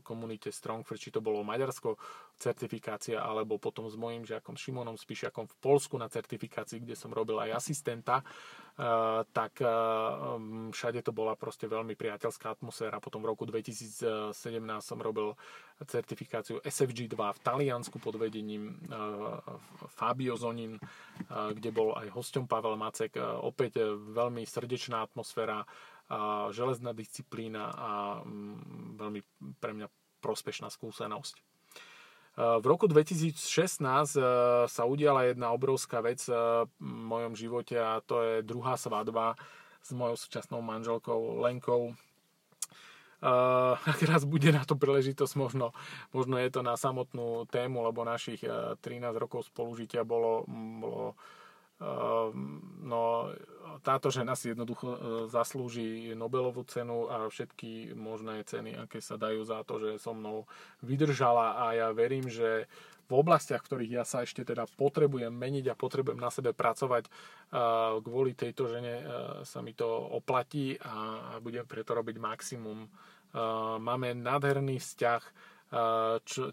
komunite Strongfirst, či to bolo Maďarsko certifikácia, alebo potom s mojím žiakom Šimonom Spišiakom v Polsku na certifikácii, kde som robil aj asistenta, Eh, tak eh, mm, všade to bola proste veľmi priateľská atmosféra. Potom v roku 2017 som robil certifikáciu SFG 2 v Taliansku pod vedením eh, Fabio Zonin, kde bol aj hosťom Pavel Macek. Opäť veľmi srdečná atmosféra, železná disciplína a mm, veľmi pre mňa prospešná skúsenosť. V roku 2016 eh, sa udiala jedna obrovská vec eh, v mojom živote a to je druhá svadba s mojou súčasnou manželkou Lenkou. Ak raz bude na to príležitosť, možno, možno je to na samotnú tému, lebo našich 13 rokov spolužitia bolo, bolo no, táto žena si jednoducho e, zaslúži Nobelovú cenu a všetky možné ceny, aké sa dajú za to, že so mnou vydržala a ja verím, že v oblastiach, v ktorých ja sa ešte teda potrebujem meniť a potrebujem na sebe pracovať, kvôli tejto žene e, sa mi to oplatí a budem preto robiť maximum. Máme nádherný vzťah,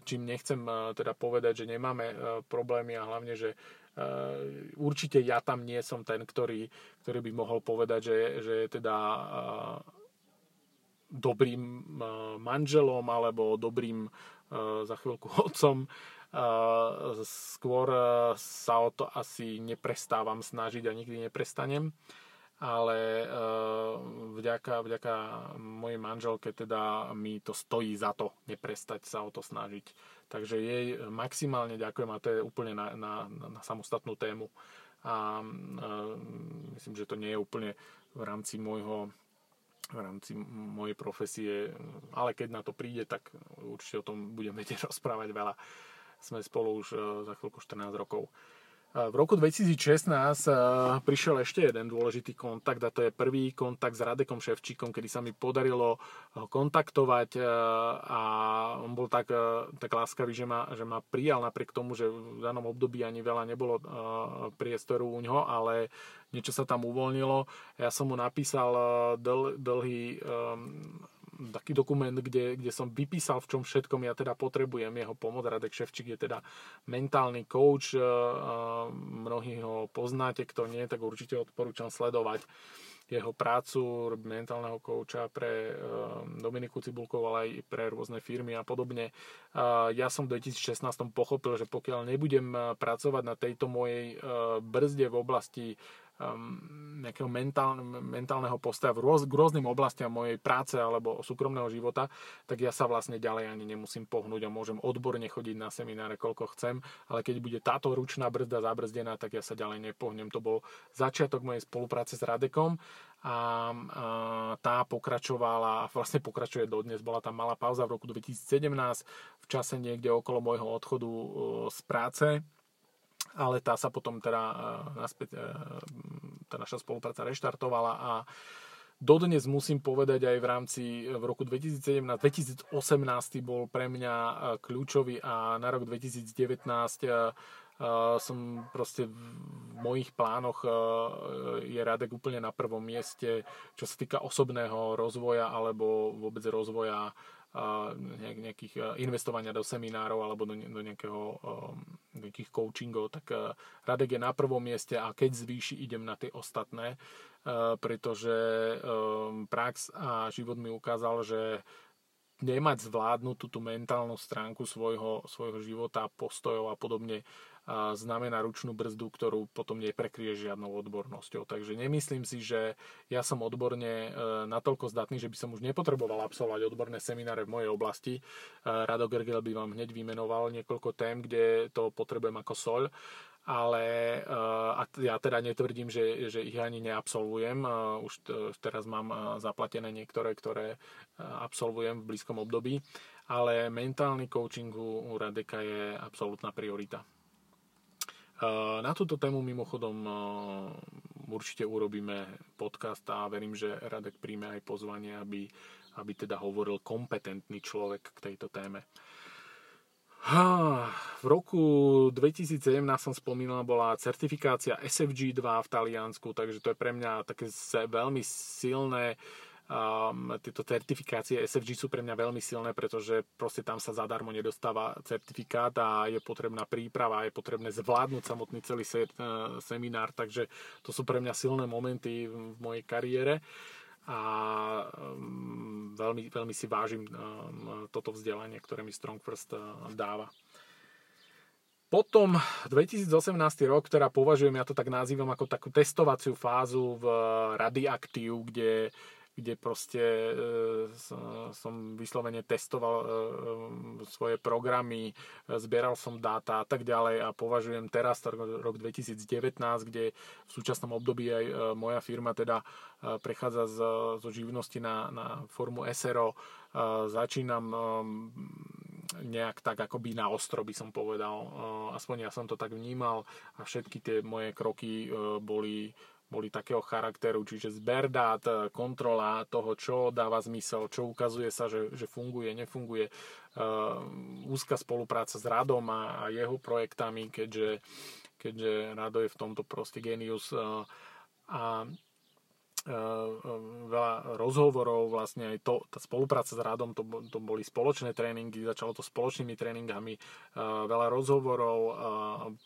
čím nechcem e, teda povedať, že nemáme problémy a hlavne, že určite ja tam nie som ten, ktorý, ktorý by mohol povedať, že, že je teda eh, dobrým eh, manželom alebo dobrým za chvíľku otcom. Skôr sa o to asi neprestávam snažiť a nikdy neprestanem ale vďaka, vďaka mojej manželke teda mi to stojí za to neprestať sa o to snažiť Takže jej maximálne ďakujem a to je úplne na, na, na samostatnú tému. A, a myslím, že to nie je úplne v rámci môjho v rámci mojej profesie, ale keď na to príde, tak určite o tom budeme vedieť rozprávať veľa. Sme spolu už e, za chvíľku 14 rokov. V roku 2016 prišiel ešte jeden dôležitý kontakt a to je prvý kontakt s Radekom Ševčíkom, kedy sa mi podarilo kontaktovať a on bol tak, tak láskavý, že ma, že ma prijal napriek tomu, že v danom období ani veľa nebolo priestoru u ňoho, ale niečo sa tam uvoľnilo. Ja som mu napísal dl, dlhý taký dokument, kde, kde som vypísal, v čom všetkom ja teda potrebujem jeho pomoc. Radek Ševčík je teda mentálny coach, mnohí ho poznáte, kto nie, tak určite odporúčam sledovať jeho prácu, mentálneho kouča pre Dominiku Cibulkov, ale aj pre rôzne firmy a podobne. Ja som v 2016 pochopil, že pokiaľ nebudem pracovať na tejto mojej brzde v oblasti nejakého mentál, mentálneho postoja v rôz, k rôznym oblastiam mojej práce alebo súkromného života, tak ja sa vlastne ďalej ani nemusím pohnúť a môžem odborne chodiť na semináre, koľko chcem, ale keď bude táto ručná brzda zabrzdená, tak ja sa ďalej nepohnem. To bol začiatok mojej spolupráce s Radekom a, tá pokračovala a vlastne pokračuje dodnes. Bola tam malá pauza v roku 2017 v čase niekde okolo môjho odchodu z práce ale tá sa potom teda e, naspäť, e, tá naša spolupráca reštartovala a Dodnes musím povedať aj v rámci v roku 2017, 2018 bol pre mňa kľúčový a na rok 2019 Uh, som proste v mojich plánoch je Radek úplne na prvom mieste, čo sa týka osobného rozvoja alebo vôbec rozvoja nejakých investovania do seminárov alebo do, do nejakého, um, nejakých coachingov, tak Radek je na prvom mieste a keď zvýši, idem na tie ostatné, pretože um, prax a život mi ukázal, že nemať zvládnutú tú mentálnu stránku svojho, svojho života, postojov a podobne znamená ručnú brzdu, ktorú potom neprekrie žiadnou odbornosťou. Takže nemyslím si, že ja som odborne e, natoľko zdatný, že by som už nepotreboval absolvovať odborné semináre v mojej oblasti. E, Rado Gergel by vám hneď vymenoval niekoľko tém, kde to potrebujem ako soľ ale e, a ja teda netvrdím, že, že ich ani neabsolvujem. Už teraz mám zaplatené niektoré, ktoré absolvujem v blízkom období, ale mentálny coaching u Radeka je absolútna priorita. Na túto tému mimochodom určite urobíme podcast a verím, že Radek príjme aj pozvanie, aby, aby teda hovoril kompetentný človek k tejto téme. V roku 2017 som spomínal, bola certifikácia SFG2 v Taliansku, takže to je pre mňa také veľmi silné uh, Um, tieto certifikácie SFG sú pre mňa veľmi silné, pretože proste tam sa zadarmo nedostáva certifikát a je potrebná príprava, je potrebné zvládnuť samotný celý se, uh, seminár, takže to sú pre mňa silné momenty v mojej kariére a um, veľmi, veľmi si vážim um, toto vzdelanie, ktoré mi Strong First uh, dáva. Potom 2018 rok, ktorá považujem, ja to tak nazývam ako takú testovaciu fázu v Radioaktív, kde kde proste e, som vyslovene testoval e, svoje programy, zbieral som dáta a tak ďalej a považujem teraz rok 2019, kde v súčasnom období aj e, moja firma teda prechádza zo živnosti na, na formu SRO. Začínam nejak tak akoby na ostro by som povedal. Aspoň ja som to tak vnímal a všetky tie moje kroky boli boli takého charakteru, čiže zber dát, kontrola toho, čo dáva zmysel, čo ukazuje sa, že, že funguje, nefunguje, uh, úzka spolupráca s Radom a, a jeho projektami, keďže, keďže Rado je v tomto proste genius uh, a Eh, veľa rozhovorov, vlastne aj to, tá spolupráca s Radom, to, to boli spoločné tréningy, začalo to spoločnými tréningami, eh, veľa rozhovorov,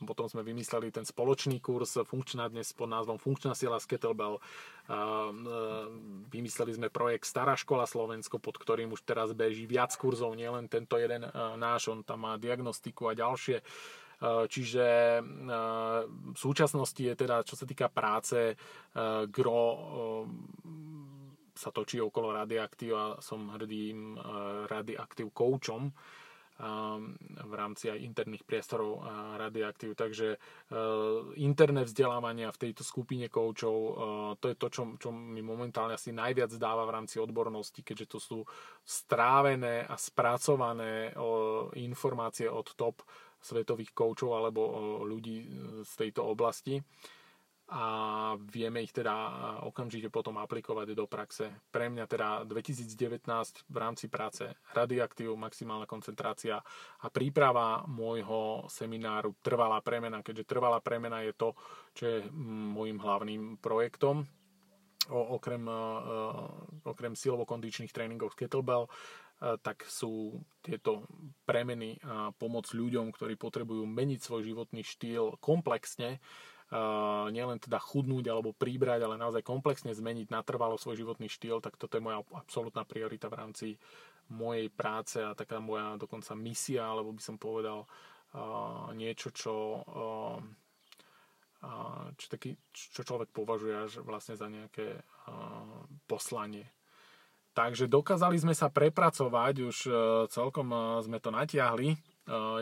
potom sme vymysleli ten spoločný kurz funkčná dnes pod názvom Funkčná sila z Kettlebell, vymysleli sme projekt Stará škola Slovensko, pod ktorým už teraz beží viac kurzov, nielen tento jeden náš, on tam má diagnostiku a ďalšie čiže eh, v súčasnosti je teda, čo sa týka práce, eh, gro sa točí okolo radioaktív a som hrdým radioaktív koučom v rámci aj interných priestorov radioaktív. Takže interné vzdelávania v tejto skupine koučov, to je to, čo, čo mi momentálne asi najviac dáva v rámci odbornosti, keďže to sú strávené a spracované informácie od top svetových koučov alebo ľudí e, z tejto oblasti a vieme ich teda okamžite potom aplikovať do praxe. Pre mňa teda 2019 v rámci práce radioaktív, maximálna koncentrácia a príprava môjho semináru Trvalá premena, keďže Trvalá premena je to, čo je môjim hlavným projektom. O, okrem, uh, okrem silovo-kondičných tréningov z Kettlebell tak sú tieto premeny a pomoc ľuďom, ktorí potrebujú meniť svoj životný štýl komplexne, nielen teda chudnúť alebo príbrať, ale naozaj komplexne zmeniť natrvalo svoj životný štýl, tak toto je moja absolútna priorita v rámci mojej práce a taká moja dokonca misia, alebo by som povedal niečo, čo, čo, taký, čo človek považuje až vlastne za nejaké poslanie Takže dokázali sme sa prepracovať, už e, celkom e, sme to natiahli. E,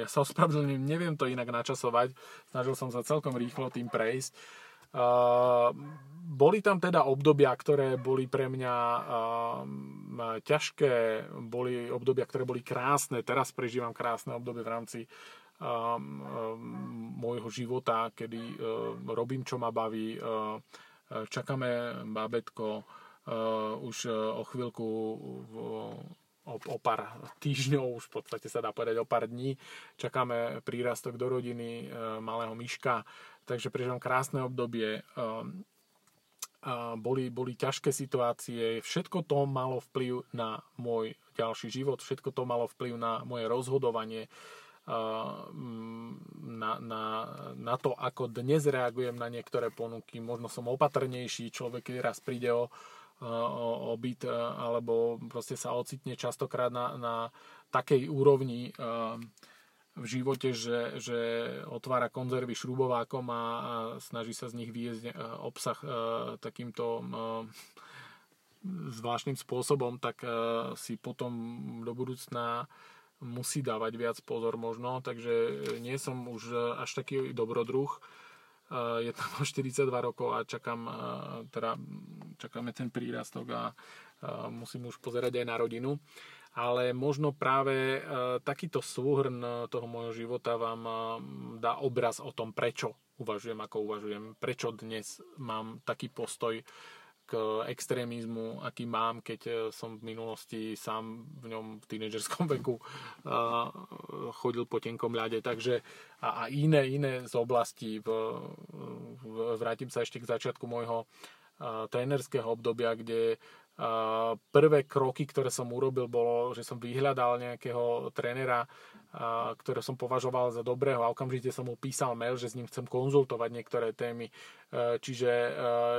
ja sa ospravedlňujem, neviem to inak načasovať, snažil som sa celkom rýchlo tým prejsť. Boli tam teda obdobia, ktoré boli pre mňa ťažké, boli obdobia, ktoré boli krásne. Teraz prežívam krásne obdobie v rámci môjho života, kedy robím, čo ma baví, čakáme babetko, už o chvíľku o, o pár týždňov, už v podstate sa dá povedať o pár dní. Čakáme prírastok do rodiny malého myška, takže prežívam krásne obdobie. Boli, boli ťažké situácie, všetko to malo vplyv na môj ďalší život, všetko to malo vplyv na moje rozhodovanie, na, na, na to, ako dnes reagujem na niektoré ponuky. Možno som opatrnejší, človek, keď raz príde o, o, o byt alebo proste sa ocitne častokrát na, na takej úrovni v živote, že, že otvára konzervy šrubovákom a, a snaží sa z nich vyjesť obsah takýmto zvláštnym spôsobom, tak si potom do budúcna musí dávať viac pozor možno, takže nie som už až taký dobrodruh. Je tam 42 rokov a čakám, teda čakáme ten prírastok a musím už pozerať aj na rodinu. Ale možno práve takýto súhrn toho môjho života vám dá obraz o tom, prečo uvažujem, ako uvažujem, prečo dnes mám taký postoj k extrémizmu, aký mám, keď e, som v minulosti sám v ňom v tínedžerskom veku chodil po tenkom ľade. Takže a, a iné, iné z oblastí. V, v, vrátim sa ešte k začiatku môjho trénerského obdobia, kde prvé kroky, ktoré som urobil, bolo, že som vyhľadal nejakého trénera, ktoré som považoval za dobrého a okamžite som mu písal mail, že s ním chcem konzultovať niektoré témy. E, čiže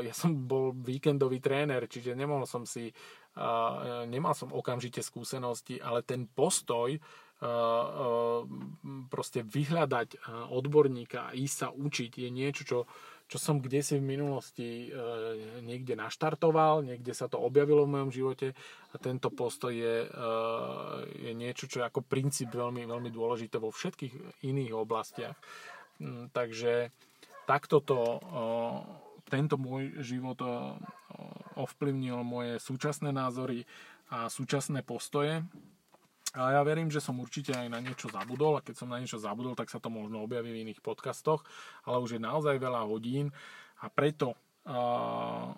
ja som bol víkendový tréner, čiže nemohol som si, nemal som okamžite skúsenosti, ale ten postoj proste vyhľadať odborníka a ísť sa učiť je niečo, čo čo som kde si v minulosti e, niekde naštartoval, niekde sa to objavilo v mojom živote a tento postoj je, e, je niečo, čo je ako princíp veľmi, veľmi dôležité vo všetkých iných oblastiach. Mm, takže takto to, e, tento môj život e, ovplyvnil moje súčasné názory a súčasné postoje a ja verím, že som určite aj na niečo zabudol a keď som na niečo zabudol, tak sa to možno objaví v iných podcastoch, ale už je naozaj veľa hodín a preto uh,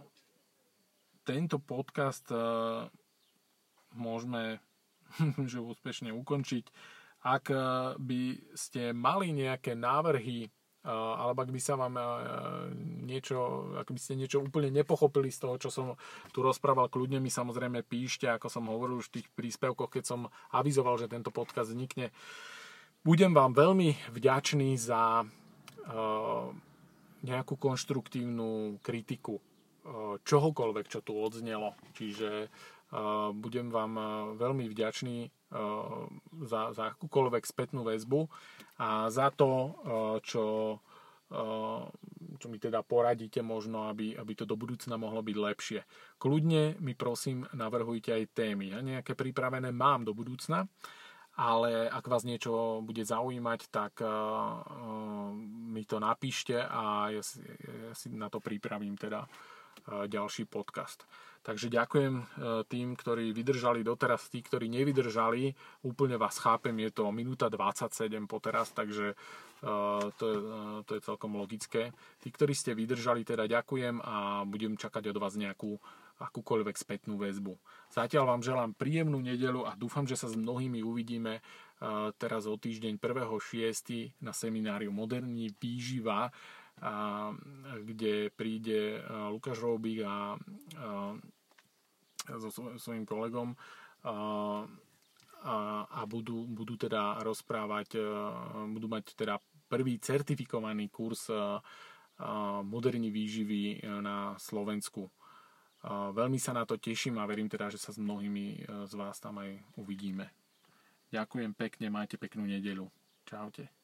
tento podcast uh, môžeme že úspešne ukončiť. Ak by ste mali nejaké návrhy alebo ak by sa vám niečo, ak by ste niečo úplne nepochopili z toho, čo som tu rozprával, kľudne mi samozrejme píšte, ako som hovoril už v tých príspevkoch, keď som avizoval, že tento podcast vznikne. Budem vám veľmi vďačný za nejakú konštruktívnu kritiku čohokoľvek, čo tu odznelo. Čiže budem vám veľmi vďačný za, za akúkoľvek spätnú väzbu a za to, e, čo, e, čo mi teda poradíte možno, aby, aby to do budúcna mohlo byť lepšie. Kľudne mi prosím navrhujte aj témy. Ja nejaké pripravené mám do budúcna, ale ak vás niečo bude zaujímať, tak mi to napíšte a ja si, ja si na to pripravím teda ďalší podcast. Takže ďakujem e, tým, ktorí vydržali doteraz, tí, ktorí nevydržali, úplne vás chápem, je to minúta 27 poteraz, takže e, to je, e, to je celkom logické. Tí, ktorí ste vydržali, teda ďakujem a budem čakať od vás nejakú akúkoľvek spätnú väzbu. Zatiaľ vám želám príjemnú nedelu a dúfam, že sa s mnohými uvidíme teraz o týždeň 1.6. na semináriu Moderní výživa a, kde príde Lukáš Roubík a, a so svojím kolegom a, a, a budú, budú teda rozprávať, budú mať teda prvý certifikovaný kurz moderní výživy na Slovensku. Veľmi sa na to teším a verím teda, že sa s mnohými z vás tam aj uvidíme. Ďakujem pekne, majte peknú nedelu. Čaute.